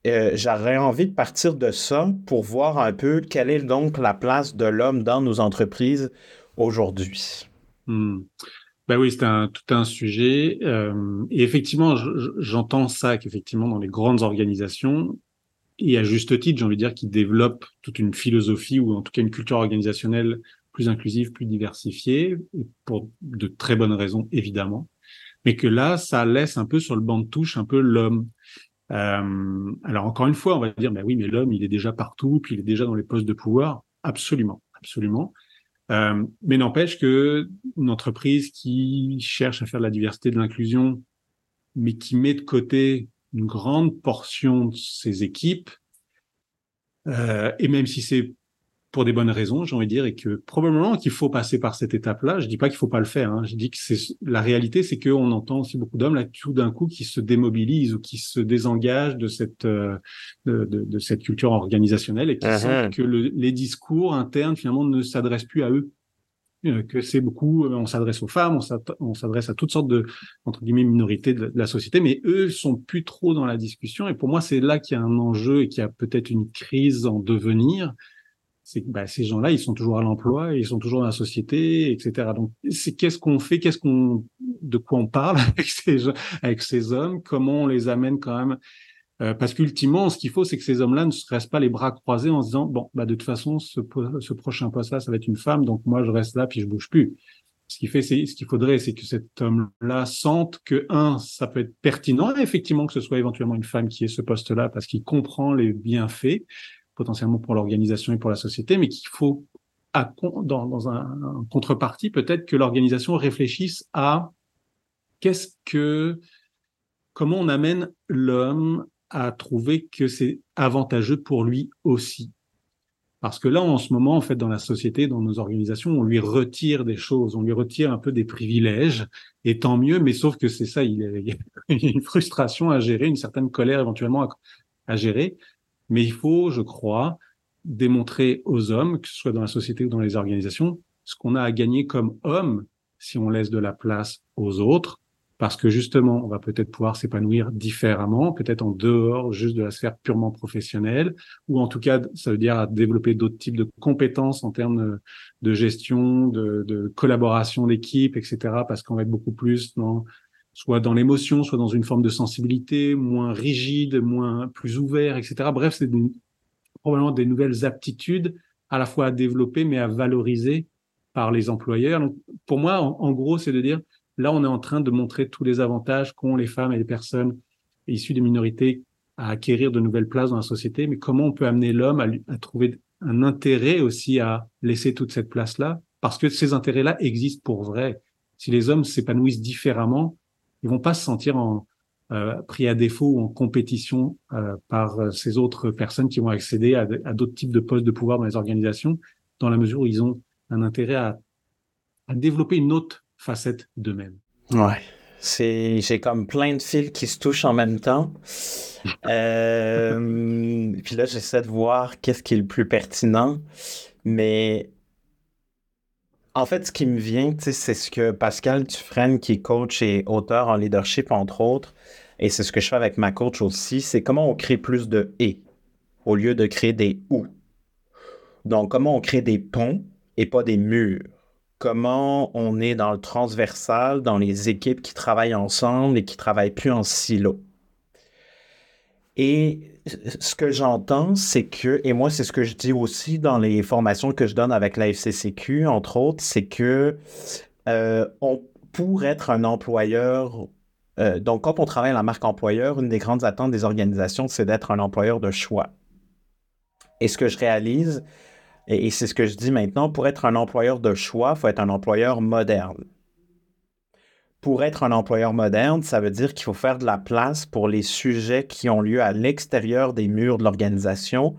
Euh, j'aurais envie de partir de ça pour voir un peu quelle est donc la place de l'homme dans nos entreprises aujourd'hui. Hmm. Ben oui, c'est tout un sujet. Euh, et effectivement, j'entends ça qu'effectivement, dans les grandes organisations, et à juste titre, j'ai envie de dire qu'ils développent toute une philosophie ou en tout cas une culture organisationnelle plus inclusive, plus diversifiée, pour de très bonnes raisons, évidemment. Mais que là, ça laisse un peu sur le banc de touche un peu l'homme. Euh, alors encore une fois, on va dire, mais oui, mais l'homme, il est déjà partout, puis il est déjà dans les postes de pouvoir. Absolument, absolument. Euh, mais n'empêche que une entreprise qui cherche à faire de la diversité, de l'inclusion, mais qui met de côté une grande portion de ses équipes, euh, et même si c'est pour des bonnes raisons, j'ai envie de dire, et que probablement qu'il faut passer par cette étape-là. Je dis pas qu'il faut pas le faire. Hein. Je dis que c'est la réalité, c'est qu'on entend aussi beaucoup d'hommes là tout d'un coup qui se démobilisent ou qui se désengagent de cette euh, de, de, de, cette culture organisationnelle et qui uh-huh. sentent que le, les discours internes finalement ne s'adressent plus à eux. Euh, que c'est beaucoup, euh, on s'adresse aux femmes, on s'adresse à toutes sortes de entre guillemets minorités de la société, mais eux sont plus trop dans la discussion. Et pour moi, c'est là qu'il y a un enjeu et qu'il y a peut-être une crise en devenir c'est bah, ces gens-là, ils sont toujours à l'emploi, ils sont toujours dans la société, etc. Donc, c'est qu'est-ce qu'on fait, qu'est-ce qu'on, de quoi on parle avec ces, hommes, comment on les amène quand même, euh, parce qu'ultimement, ce qu'il faut, c'est que ces hommes-là ne se restent pas les bras croisés en se disant, bon, bah de toute façon, ce, prochain poste-là, ça va être une femme, donc moi, je reste là puis je bouge plus. Ce qui fait, ce qu'il faudrait, c'est que cet homme-là sente que un, ça peut être pertinent, effectivement, que ce soit éventuellement une femme qui ait ce poste-là, parce qu'il comprend les bienfaits potentiellement pour l'organisation et pour la société, mais qu'il faut, dans, dans un, contrepartie, peut-être que l'organisation réfléchisse à qu'est-ce que, comment on amène l'homme à trouver que c'est avantageux pour lui aussi. Parce que là, en ce moment, en fait, dans la société, dans nos organisations, on lui retire des choses, on lui retire un peu des privilèges, et tant mieux, mais sauf que c'est ça, il y a une frustration à gérer, une certaine colère éventuellement à gérer, mais il faut, je crois, démontrer aux hommes, que ce soit dans la société ou dans les organisations, ce qu'on a à gagner comme homme si on laisse de la place aux autres, parce que justement, on va peut-être pouvoir s'épanouir différemment, peut-être en dehors juste de la sphère purement professionnelle, ou en tout cas, ça veut dire développer d'autres types de compétences en termes de gestion, de, de collaboration d'équipe, etc., parce qu'on va être beaucoup plus dans soit dans l'émotion, soit dans une forme de sensibilité, moins rigide, moins plus ouvert, etc. Bref, c'est probablement des nouvelles aptitudes à la fois à développer mais à valoriser par les employeurs. Donc, pour moi, en, gros, c'est de dire là, on est en train de montrer tous les avantages qu'ont les femmes et les personnes issues des minorités à acquérir de nouvelles places dans la société, mais comment on peut amener l'homme à, trouver un intérêt aussi à laisser toute cette place-là, parce que ces intérêts-là existent pour vrai. Si les hommes s'épanouissent différemment, ils vont pas se sentir en, euh, pris à défaut ou en compétition euh, par euh, ces autres personnes qui vont accéder à, à d'autres types de postes de pouvoir dans les organisations, dans la mesure où ils ont un intérêt à, à développer une autre facette d'eux-mêmes. Ouais. C'est, j'ai comme plein de fils qui se touchent en même temps. Euh, puis là, j'essaie de voir qu'est-ce qui est le plus pertinent. Mais en fait, ce qui me vient, c'est ce que Pascal Dufresne, qui est coach et auteur en leadership, entre autres, et c'est ce que je fais avec ma coach aussi, c'est comment on crée plus de et au lieu de créer des ou. Donc, comment on crée des ponts et pas des murs. Comment on est dans le transversal, dans les équipes qui travaillent ensemble et qui travaillent plus en silo. Et ce que j'entends, c'est que, et moi, c'est ce que je dis aussi dans les formations que je donne avec la FCCQ, entre autres, c'est que euh, on, pour être un employeur, euh, donc quand on travaille à la marque employeur, une des grandes attentes des organisations, c'est d'être un employeur de choix. Et ce que je réalise et, c'est ce que je dis maintenant, pour être un employeur de choix, il faut être un employeur moderne. Pour être un employeur moderne, ça veut dire qu'il faut faire de la place pour les sujets qui ont lieu à l'extérieur des murs de l'organisation,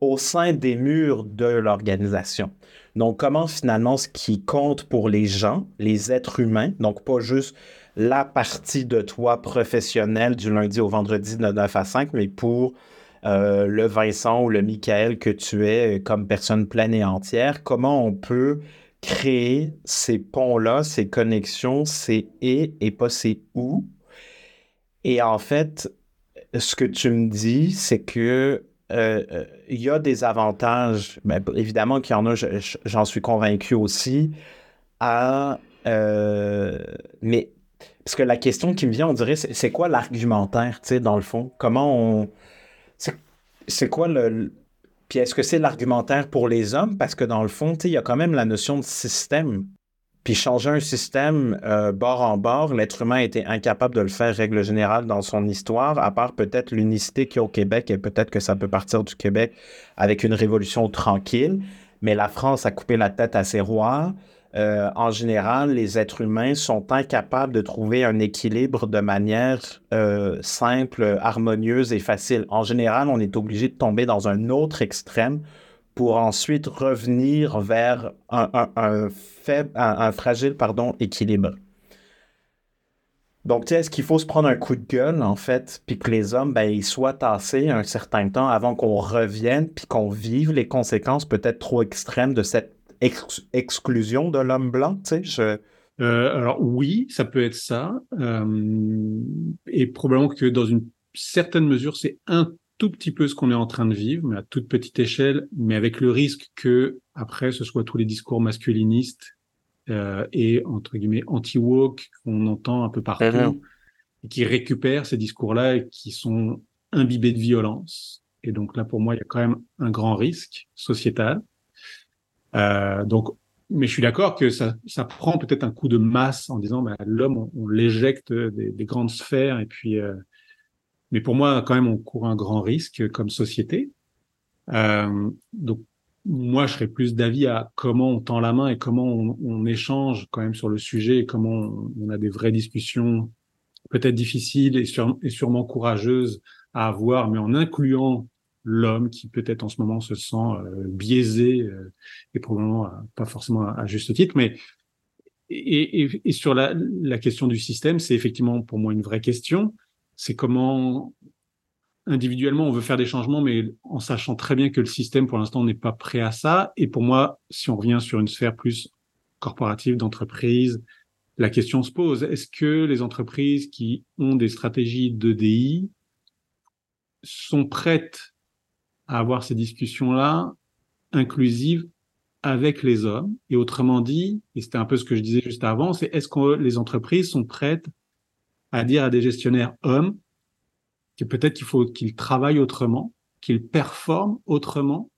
au sein des murs de l'organisation. Donc, comment finalement ce qui compte pour les gens, les êtres humains, donc pas juste la partie de toi professionnelle du lundi au vendredi de 9 à 5, mais pour euh, le Vincent ou le Michael que tu es comme personne pleine et entière, comment on peut créer ces ponts-là, ces connexions, ces et et pas ces ou. Et en fait, ce que tu me dis, c'est que euh, il y a des avantages, ben, évidemment qu'il y en a, j'en suis convaincu aussi, à, mais parce que la question qui me vient, on dirait, c'est quoi l'argumentaire, tu sais, dans le fond? Comment on, c'est quoi le. Est-ce que c'est l'argumentaire pour les hommes? Parce que dans le fond, il y a quand même la notion de système. Puis changer un système euh, bord en bord, l'être humain été incapable de le faire, règle générale, dans son histoire, à part peut-être l'unicité qu'il y a au Québec, et peut-être que ça peut partir du Québec avec une révolution tranquille. Mais la France a coupé la tête à ses rois. Euh, en général, les êtres humains sont incapables de trouver un équilibre de manière euh, simple, harmonieuse et facile. En général, on est obligé de tomber dans un autre extrême pour ensuite revenir vers un, fragile équilibre. Donc, est-ce qu'il faut se prendre un coup de gueule, en fait, puis que les hommes, ben, ils soient tassés un certain temps avant qu'on revienne, puis qu'on vive les conséquences peut-être trop extrêmes de cette exclusion de l'homme blanc, tu sais, euh, alors oui, ça peut être ça, euh, et probablement que dans une certaine mesure, c'est un tout petit peu ce qu'on est en train de vivre, mais à toute petite échelle, mais avec le risque que après ce soit tous les discours masculinistes euh, et entre guillemets anti-woke qu'on entend un peu partout, et qui récupèrent ces discours-là et qui sont imbibés de violence. Et donc là, pour moi, il y a quand même un grand risque sociétal. Euh, donc, mais je suis d'accord que ça, ça prend peut-être un coup de masse en disant bah, l'homme, on, l'éjecte des, des, grandes sphères et puis. Euh, mais pour moi, quand même, on court un grand risque comme société. Euh, donc, moi, je serais plus d'avis à comment on tend la main et comment on, on, échange quand même sur le sujet et comment on, on a des vraies discussions, peut-être difficiles et sûrement courageuses à avoir, mais en incluant l'homme qui peut-être en ce moment se sent euh, biaisé euh, et probablement pas forcément à, juste titre, mais et, et, sur la, la, question du système, c'est effectivement pour moi une vraie question. C'est comment individuellement on veut faire des changements, mais en sachant très bien que le système pour l'instant n'est pas prêt à ça. Et pour moi, si on revient sur une sphère plus corporative d'entreprise, la question se pose est-ce que les entreprises qui ont des stratégies d'EDI sont prêtes à avoir ces discussions-là inclusives avec les hommes. Et autrement dit, et c'était un peu ce que je disais juste avant, c'est est-ce que les entreprises sont prêtes à dire à des gestionnaires hommes que peut-être qu'il faut qu'ils travaillent autrement, qu'ils performent autrement,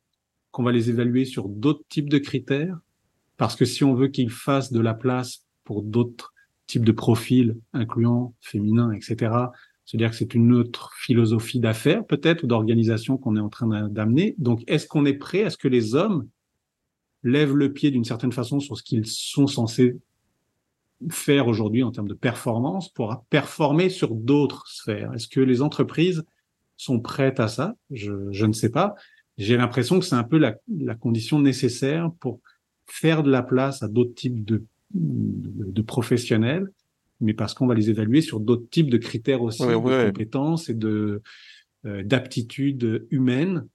qu'on va les évaluer sur d'autres types de critères, parce que si on veut qu'ils fassent de la place pour d'autres types de profils, incluant féminins, etc., c'est-à-dire que c'est une autre philosophie d'affaires, peut-être, ou d'organisation qu'on est en train d'amener. Donc, est-ce qu'on est prêt à ce que les hommes lèvent le pied d'une certaine façon sur ce qu'ils sont censés faire aujourd'hui en termes de performance pour performer sur d'autres sphères? Est-ce que les entreprises sont prêtes à ça? Je, ne sais pas. J'ai l'impression que c'est un peu la, condition nécessaire pour faire de la place à d'autres types de professionnels mais parce qu'on va les évaluer sur d'autres types de critères aussi de compétences et de euh, d'aptitudes humaines.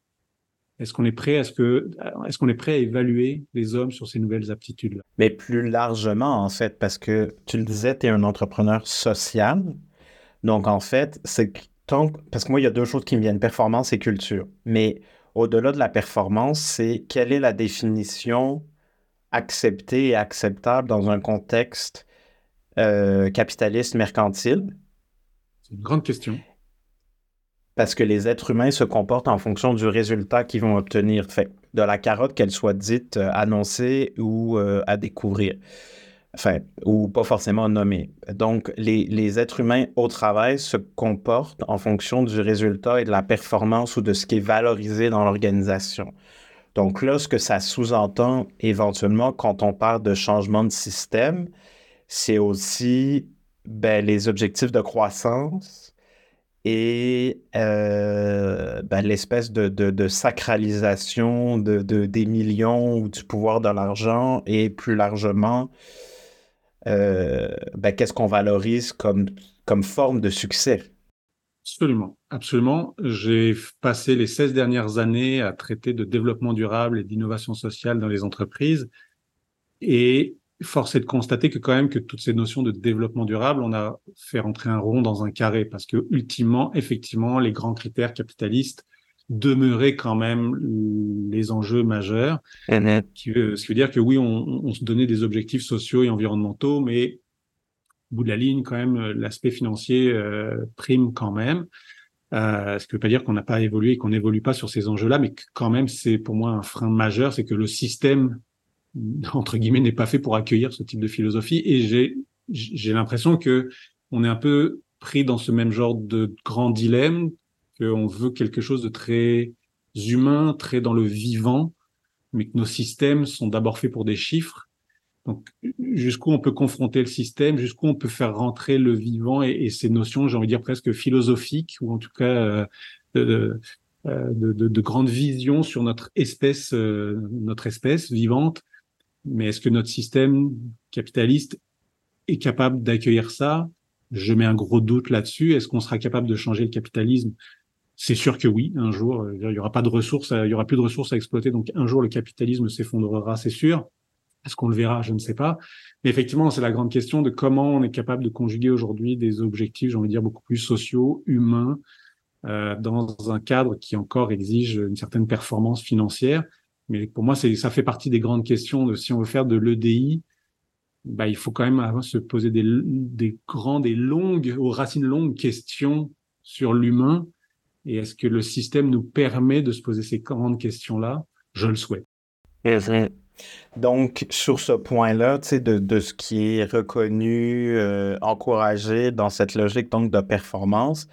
Est-ce qu'on est prêt à ce que est-ce qu'on est prêt à évaluer les hommes sur ces nouvelles aptitudes-là? Mais plus largement en fait, parce que tu le disais, tu es un entrepreneur social. Donc en fait, c'est parce que moi il y a deux choses qui me viennent performance et culture. Mais au-delà de la performance, c'est quelle est la définition acceptée et acceptable dans un contexte euh, capitaliste mercantile? C'est une grande question. Parce que les êtres humains se comportent en fonction du résultat qu'ils vont obtenir. Fait, de la carotte, qu'elle soit dite, euh, annoncée ou euh, à découvrir. Enfin, ou pas forcément nommée. Donc, les, les, êtres humains au travail se comportent en fonction du résultat et de la performance ou de ce qui est valorisé dans l'organisation. Donc là, ce que ça sous-entend éventuellement quand on parle de changement de système, c'est aussi ben, les objectifs de croissance et euh, ben, l'espèce de, sacralisation de, des millions ou du pouvoir de l'argent et plus largement, euh, ben, qu'est-ce qu'on valorise comme, comme forme de succès. Absolument, absolument. J'ai passé les 16 dernières années à traiter de développement durable et d'innovation sociale dans les entreprises. Et force est de constater que quand même que toutes ces notions de développement durable, on a fait rentrer un rond dans un carré parce que ultimement, effectivement, les grands critères capitalistes demeuraient quand même les enjeux majeurs. Qui, ce qui veut dire que oui, on, on, se donnait des objectifs sociaux et environnementaux, mais au bout de la ligne, quand même, l'aspect financier euh, prime quand même. Euh, ce qui veut pas dire qu'on n'a pas évolué et qu'on n'évolue pas sur ces enjeux-là, mais quand même, c'est pour moi un frein majeur, c'est que le système entre guillemets, n'est pas fait pour accueillir ce type de philosophie. Et j'ai, j'ai l'impression que on est un peu pris dans ce même genre de grand dilemme, qu'on veut quelque chose de très humain, très dans le vivant, mais que nos systèmes sont d'abord faits pour des chiffres. Donc, jusqu'où on peut confronter le système, jusqu'où on peut faire rentrer le vivant et, ces notions, j'ai envie de dire presque philosophiques, ou en tout cas euh, de, de, de, de, grandes visions sur notre espèce, euh, notre espèce vivante, mais est-ce que notre système capitaliste est capable d'accueillir ça? Je mets un gros doute là-dessus. Est-ce qu'on sera capable de changer le capitalisme? C'est sûr que oui. Un jour, euh, il y aura pas de ressources, il y aura plus de ressources à exploiter. Donc un jour, le capitalisme s'effondrera, c'est sûr. Est-ce qu'on le verra? Je ne sais pas. Mais effectivement, c'est la grande question de comment on est capable de conjuguer aujourd'hui des objectifs, j'ai envie de dire, beaucoup plus sociaux, humains, euh, dans un cadre qui encore exige une certaine performance financière. Mais pour moi, ça fait partie des grandes questions de si on veut faire de l'EDI, bah, il faut quand même se poser des, des grandes et longues, aux racines longues questions sur l'humain. Et est-ce que le système nous permet de se poser ces grandes questions-là? Je le souhaite. Donc, sur ce point-là, tu sais, de, de, ce qui est reconnu, euh, encouragé dans cette logique donc de performance,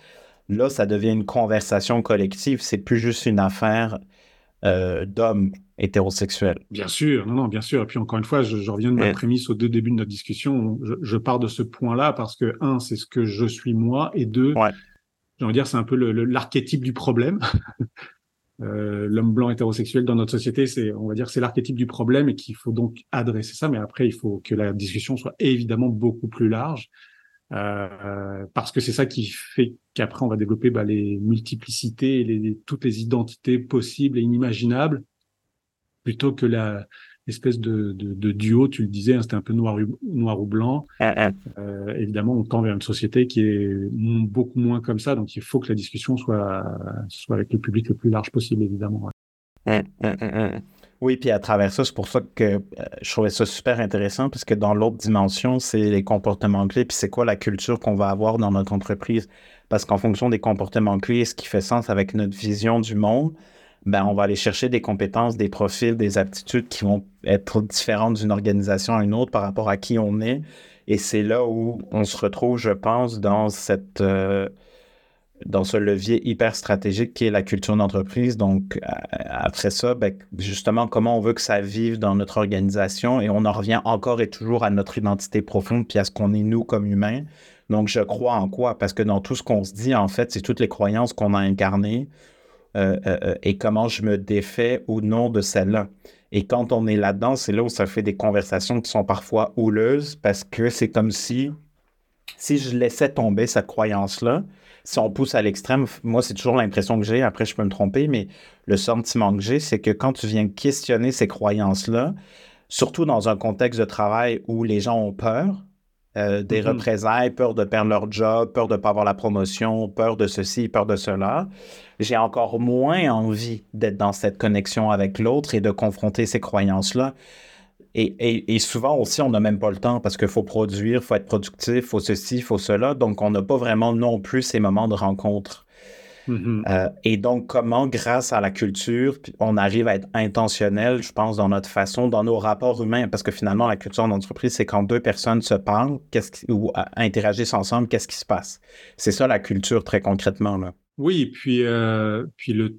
là, ça devient une conversation collective. C'est plus juste une affaire euh, d'hommes hétérosexuels. Bien sûr, non, non, bien sûr. Et puis encore une fois, je, reviens de ma prémisse au deux débuts de notre discussion. Je, pars de ce point-là parce que un, c'est ce que je suis moi, et deux, j'ai envie de dire, c'est un peu l'archétype du problème. Euh, l'homme blanc hétérosexuel dans notre société, c'est, on va dire, c'est l'archétype du problème et qu'il faut donc adresser ça. Mais après, il faut que la discussion soit évidemment beaucoup plus large. Euh, parce que c'est ça qui fait qu'après on va développer bah, les multiplicités, les, toutes les identités possibles et inimaginables, plutôt que la espèce de, de, duo, tu le disais, hein, c'était un peu noir, noir ou blanc. Ah, ah. Euh, évidemment, on tend vers une société qui est beaucoup moins comme ça, donc il faut que la discussion soit, soit avec le public le plus large possible, évidemment. Ah, oui, puis à travers ça, c'est pour ça que euh, je trouvais ça super intéressant, parce que dans l'autre dimension, c'est les comportements clés, puis c'est quoi la culture qu'on va avoir dans notre entreprise. Parce qu'en fonction des comportements clés, ce qui fait sens avec notre vision du monde, ben, on va aller chercher des compétences, des profils, des aptitudes qui vont être différentes d'une organisation à une autre par rapport à qui on est. Et c'est là où on se retrouve, je pense, dans cette... Euh, dans ce levier hyper stratégique qui est la culture d'entreprise. Donc, euh, après ça, ben, justement, comment on veut que ça vive dans notre organisation et on en revient encore et toujours à notre identité profonde puis à ce qu'on est nous comme humains. Donc, je crois en quoi? Parce que dans tout ce qu'on se dit, en fait, c'est toutes les croyances qu'on a incarnées et comment je me défais ou non de celles-là. Et quand on est là-dedans, c'est là où ça fait des conversations qui sont parfois houleuses parce que c'est comme si, si je laissais tomber cette croyance-là, si on pousse à l'extrême, moi, c'est toujours l'impression que j'ai, après, je peux me tromper, mais le sentiment que j'ai, c'est que quand tu viens questionner ces croyances-là, surtout dans un contexte de travail où les gens ont peur, euh, des mm-hmm. représailles, peur de perdre leur job, peur de ne pas avoir la promotion, peur de ceci, peur de cela, j'ai encore moins envie d'être dans cette connexion avec l'autre et de confronter ces croyances-là. Et, souvent aussi, on n'a même pas le temps parce qu'il faut produire, il faut être productif, il faut ceci, il faut cela. Donc, on n'a pas vraiment non plus ces moments de rencontre. Mm-hmm. Euh, et donc, comment, grâce à la culture, on arrive à être intentionnel, je pense, dans notre façon, dans nos rapports humains, parce que finalement, la culture d'entreprise, c'est quand deux personnes se parlent ou euh, interagissent ensemble, qu'est-ce qui se passe? C'est ça la culture, très concrètement. Là. Oui, puis, euh, puis le,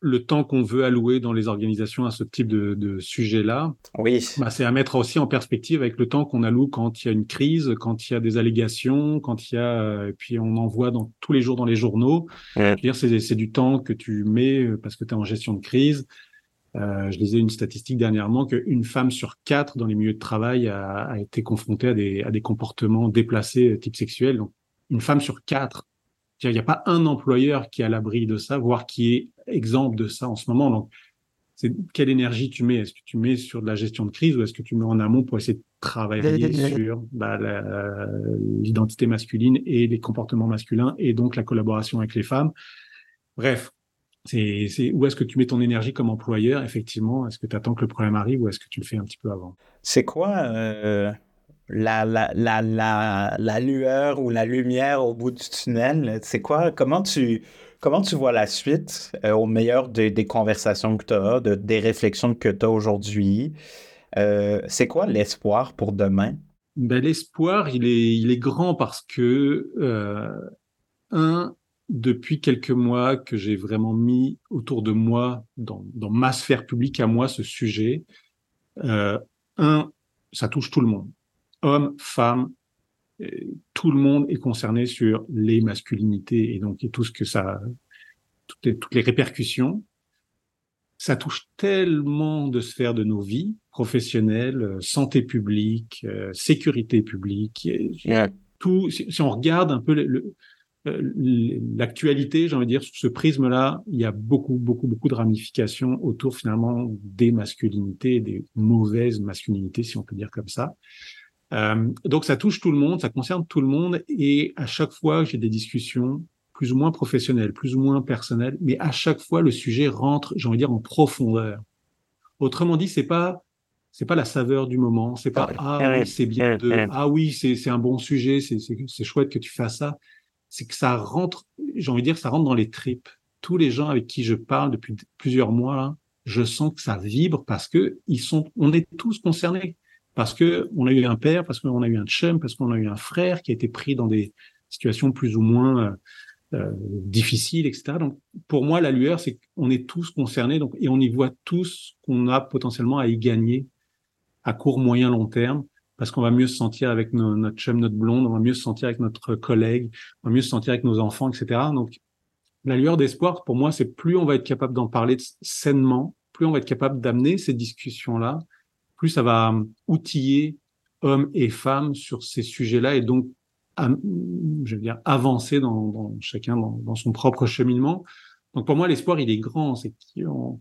le temps qu'on veut allouer dans les organisations à ce type de, de sujet-là, oui. Bah, c'est à mettre aussi en perspective avec le temps qu'on alloue quand il y a une crise, quand il y a des allégations, quand il y a, et puis on en voit dans, tous les jours dans les journaux. Dire, c'est, du temps que tu mets euh, parce que tu es en gestion de crise. Euh, je lisais une statistique dernièrement qu'une femme sur quatre dans les milieux de travail a, a été confrontée à des, à des comportements déplacés euh, type sexuel. Donc, une femme sur quatre. Il n'y a pas un employeur qui est à l'abri de ça, voire qui est exemple de ça en ce moment. Donc, c'est quelle énergie tu mets? Est-ce que tu mets sur de la gestion de crise ou est-ce que tu mets en amont pour essayer de travailler sur bah, l'identité masculine et les comportements masculins et donc la collaboration avec les femmes? Bref, c'est où est-ce que tu mets ton énergie comme employeur Effectivement, est-ce que tu attends que le problème arrive ou est-ce que tu le fais un petit peu avant? C'est quoi euh, la, la, la, la, lueur ou la lumière au bout du tunnel? C'est quoi? Comment tu, comment tu vois la suite euh, au meilleur des, des conversations que tu as, de, des réflexions que tu as aujourd'hui? Euh, c'est quoi l'espoir pour demain? Ben, l'espoir, il est, il est grand parce que, euh, un, depuis quelques mois que j'ai vraiment mis autour de moi, dans, dans ma sphère publique à moi, ce sujet, un, ça touche tout le monde. Hommes, femmes, euh, tout le monde est concerné sur les masculinités et donc et tout ce que ça, toutes les, toutes les répercussions. Ça touche tellement de sphères de nos vies professionnelles, euh, santé publique, euh, sécurité publique, tout. Si, si on regarde un peu l'actualité, j'ai envie de dire, sous ce prisme-là, il y a beaucoup, beaucoup, beaucoup de ramifications autour finalement des masculinités, des mauvaises masculinités, si on peut dire comme ça. Euh, donc ça touche tout le monde, ça concerne tout le monde, et à chaque fois j'ai des discussions plus ou moins professionnelles, plus ou moins personnelles, mais à chaque fois le sujet rentre, j'ai envie de dire, en profondeur. Autrement dit, c'est pas c'est pas la saveur du moment, c'est pas ah oui c'est bien de ah oui c'est un bon sujet, c'est chouette que tu fasses ça. C'est que ça rentre, j'ai envie de dire, ça rentre dans les tripes. Tous les gens avec qui je parle depuis plusieurs mois, là, je sens que ça vibre parce que ils sont, on est tous concernés parce que on a eu un père, parce qu'on a eu un chum, parce qu'on a eu un frère qui a été pris dans des situations plus ou moins euh, euh, difficiles, etc. Donc, pour moi, la lueur, c'est qu'on est tous concernés, donc et on y voit tous qu'on a potentiellement à y gagner à court, moyen, long terme, parce qu'on va mieux se sentir avec notre chum, notre blonde, on va mieux se sentir avec notre collègue, on va mieux se sentir avec nos enfants, etc. Donc, la lueur d'espoir, pour moi, c'est plus on va être capable d'en parler sainement, plus on va être capable d'amener ces discussions-là, plus ça va outiller hommes et femmes sur ces sujets-là et donc, je veux dire, avancer dans, dans chacun dans, dans, son propre cheminement. Donc, pour moi, l'espoir, il est grand. C'est qu'on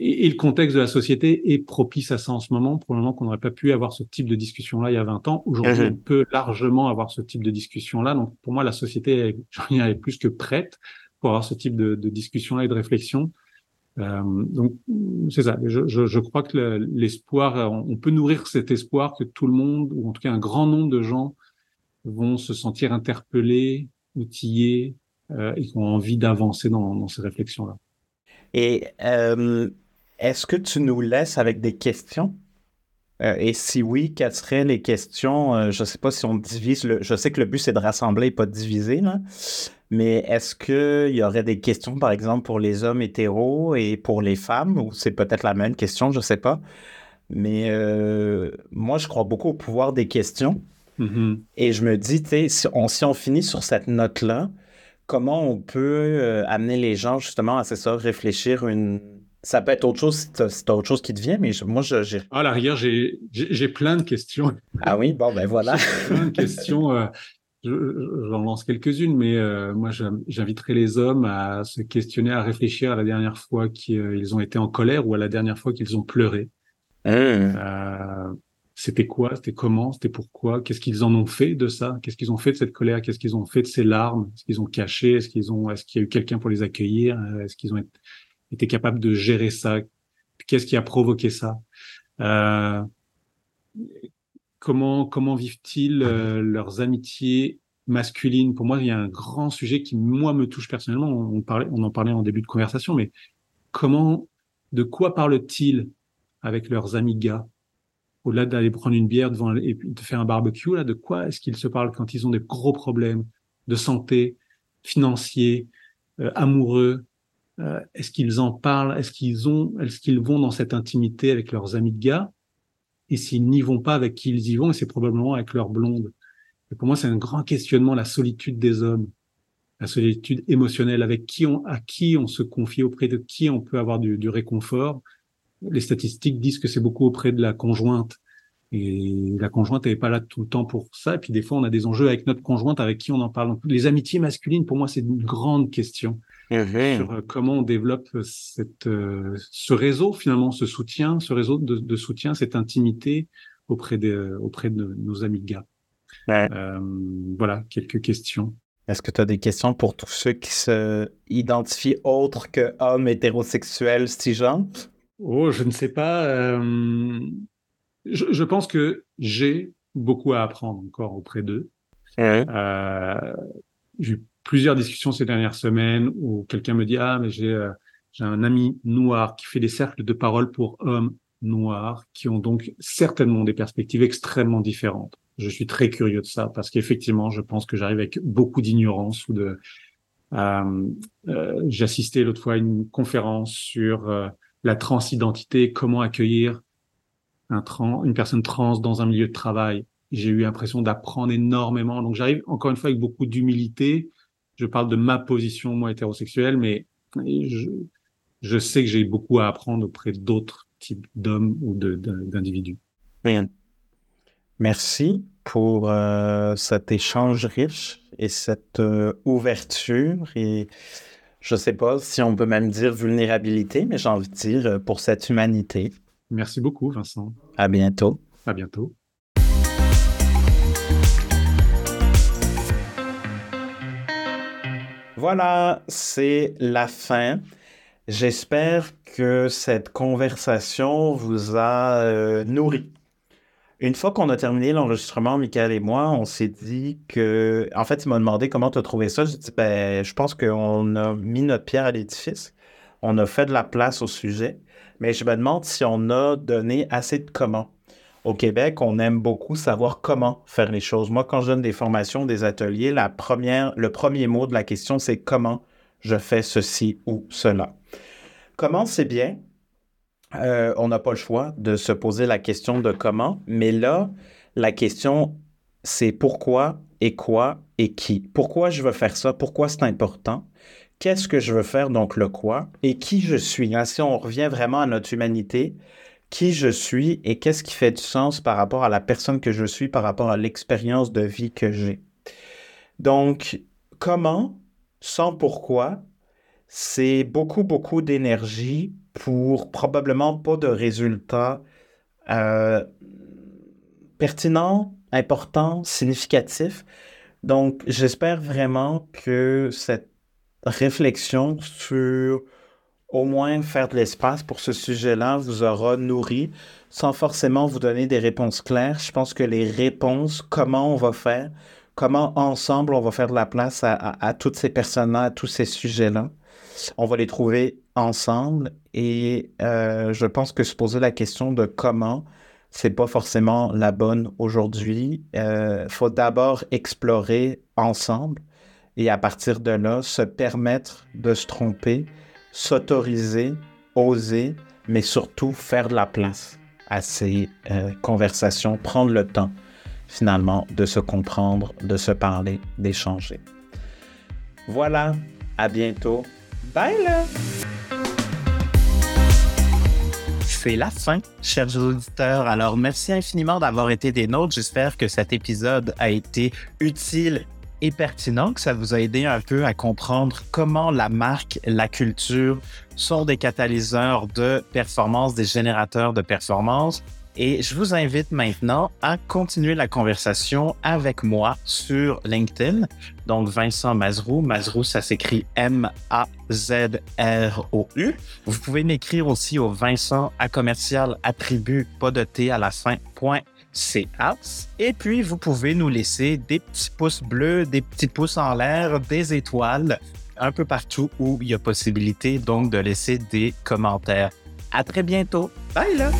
et, et, le contexte de la société est propice à ça en ce moment, pour le moment qu'on n'aurait pas pu avoir ce type de discussion-là il y a 20 ans. Aujourd'hui, mmh. on peut largement avoir ce type de discussion-là. Donc, pour moi, la société est, est plus que prête pour avoir ce type de, de discussion-là et de réflexion. Euh, donc, c'est ça. Je, crois que l'espoir, on peut nourrir cet espoir que tout le monde, ou en tout cas un grand nombre de gens, vont se sentir interpellés, outillés, euh, et qui ont envie d'avancer dans, ces réflexions-là. Et euh, est-ce que tu nous laisses avec des questions? Euh, et si oui, quelles seraient les questions? Euh, je ne sais pas si on divise. Je sais que le but, c'est de rassembler et pas de diviser. Mais est-ce qu'il y aurait des questions, par exemple, pour les hommes hétéros et pour les femmes? Ou c'est peut-être la même question, je ne sais pas. Mais euh, moi, je crois beaucoup au pouvoir des questions. Mm-hmm. Et je me dis, tu sais, si on, si on finit sur cette note-là, comment on peut euh, amener les gens justement à, c'est ça, réfléchir une. Ça peut être autre chose si t'as autre chose qui te vient, mais je, moi, j'ai. Ah, la rigueur, j'ai plein de questions. Ah oui, bon, ben voilà. plein de questions. Euh, J'en lance quelques-unes, mais euh, moi, j'inviterai les hommes à se questionner, à réfléchir à la dernière fois qu'ils ont été en colère ou à la dernière fois qu'ils ont pleuré. Mmh. Euh, c'était quoi, c'était comment, c'était pourquoi, qu'est-ce qu'ils en ont fait de ça, qu'est-ce qu'ils ont fait de cette colère, qu'est-ce qu'ils ont fait de ces larmes, est-ce qu'ils ont caché, est-ce qu'ils ont, est-ce qu'il y a eu quelqu'un pour les accueillir, est-ce qu'ils ont été capables de gérer ça, qu'est-ce qui a provoqué ça, euh, comment comment vivent-ils euh, leurs amitiés masculines? Pour moi, il y a un grand sujet qui moi me touche personnellement. On parlait, on en parlait en début de conversation, mais comment, de quoi parlent-ils avec leurs amis gars? Au-delà d'aller prendre une bière devant et de faire un barbecue, là, de quoi est-ce qu'ils se parlent quand ils ont des gros problèmes de santé, financiers, euh, amoureux, euh, est-ce qu'ils en parlent? Est-ce qu'ils ont Est-ce qu'ils vont dans cette intimité avec leurs amis de gars? Et s'ils n'y vont pas, avec qui ils y vont Et c'est probablement avec leur blonde. Et pour moi, c'est un grand questionnement la solitude des hommes, la solitude émotionnelle, avec qui on, à qui on se confie, auprès de qui on peut avoir du, du réconfort. Les statistiques disent que c'est beaucoup auprès de la conjointe. Et la conjointe n'est pas là tout le temps pour ça. Et puis des fois, on a des enjeux avec notre conjointe, avec qui on en parle. Les amitiés masculines, pour moi, c'est une grande question Mhm. sur euh, comment on développe cette, euh, ce réseau finalement, ce soutien, ce réseau de, de soutien, cette intimité auprès de, auprès de nos amis de gars. Ouais. Euh, voilà, quelques questions. Est-ce que tu as des questions pour tous ceux qui se identifient autres que hommes hétérosexuels cisgenres? Oh, je ne sais pas. euh, je, je pense que j'ai beaucoup à apprendre encore auprès d'eux. Euh, j'ai plusieurs discussions ces dernières semaines où quelqu'un me dit ah mais j'ai euh, j'ai un ami noir qui fait des cercles de parole pour hommes noirs qui ont donc certainement des perspectives extrêmement différentes. Je suis très curieux de ça parce qu'effectivement je pense que j'arrive avec beaucoup d'ignorance ou de euh, euh, j'ai assisté l'autre fois à une conférence sur euh, la transidentité, comment accueillir un trans, une personne trans dans un milieu de travail j'ai eu l'impression d'apprendre énormément. Donc j'arrive encore une fois avec beaucoup d'humilité. Je parle de ma position, moi, hétérosexuelle, mais je, je sais que j'ai beaucoup à apprendre auprès d'autres types d'hommes ou de- de- d'individus. Bien. Merci pour euh, cet échange riche et cette euh, ouverture et je sais pas si on peut même dire vulnérabilité, mais j'ai envie de dire euh, pour cette humanité. Merci beaucoup, Vincent. À bientôt. À bientôt. Voilà, c'est la fin. J'espère que cette conversation vous a euh, nourri. Une fois qu'on a terminé l'enregistrement, Michael et moi, on s'est dit que... En fait, il m'a demandé comment tu as trouvé ça. J'ai dit, ben, je pense qu'on a mis notre pierre à l'édifice. On a fait de la place au sujet. Mais je me demande si on a donné assez de comment. Au Québec, on aime beaucoup savoir comment faire les choses. Moi, quand je donne des formations, des ateliers, la première, le premier mot de la question, c'est comment je fais ceci ou cela. Comment, c'est bien. Euh, on n'a pas le choix de se poser la question de comment, mais là, la question, c'est pourquoi et quoi et qui. Pourquoi je veux faire ça? Pourquoi c'est important? Qu'est-ce que je veux faire, donc le quoi? Et qui je suis? Hein, Si on revient vraiment à notre humanité, qui je suis et qu'est-ce qui fait du sens par rapport à la personne que je suis, par rapport à l'expérience de vie que j'ai. Donc, comment, sans pourquoi, c'est beaucoup, beaucoup d'énergie pour probablement pas de résultats euh, pertinents, importants, significatifs. Donc, j'espère vraiment que cette réflexion sur au moins faire de l'espace pour ce sujet-là vous aura nourri sans forcément vous donner des réponses claires. Je pense que les réponses, comment on va faire, comment ensemble on va faire de la place à, toutes ces personnes-là, à tous ces sujets-là, on va les trouver ensemble. Et euh, je pense que se poser la question de comment, c'est pas forcément la bonne aujourd'hui. Il faut d'abord explorer ensemble et à partir de là, se permettre de se tromper, s'autoriser, oser, mais surtout faire de la place à ces euh, conversations, prendre le temps finalement de se comprendre, de se parler, d'échanger. Voilà, à bientôt. Bye! C'est la fin, chers auditeurs. Alors, merci infiniment d'avoir été des nôtres. J'espère que cet épisode a été utile et pertinent, que ça vous a aidé un peu à comprendre comment la marque, la culture sont des catalyseurs de performance, des générateurs de performance. Et je vous invite maintenant à continuer la conversation avec moi sur LinkedIn. Donc, Vincent Mazrou. Mazrou, ça s'écrit M-A-Z-R-O-U. Vous pouvez m'écrire aussi au Vincent à commercial attribut, pas de T à la fin, CA. Et puis, vous pouvez nous laisser des petits pouces bleus, des petits pouces en l'air, des étoiles, un peu partout où il y a possibilité donc de laisser des commentaires. À très bientôt. Bye là!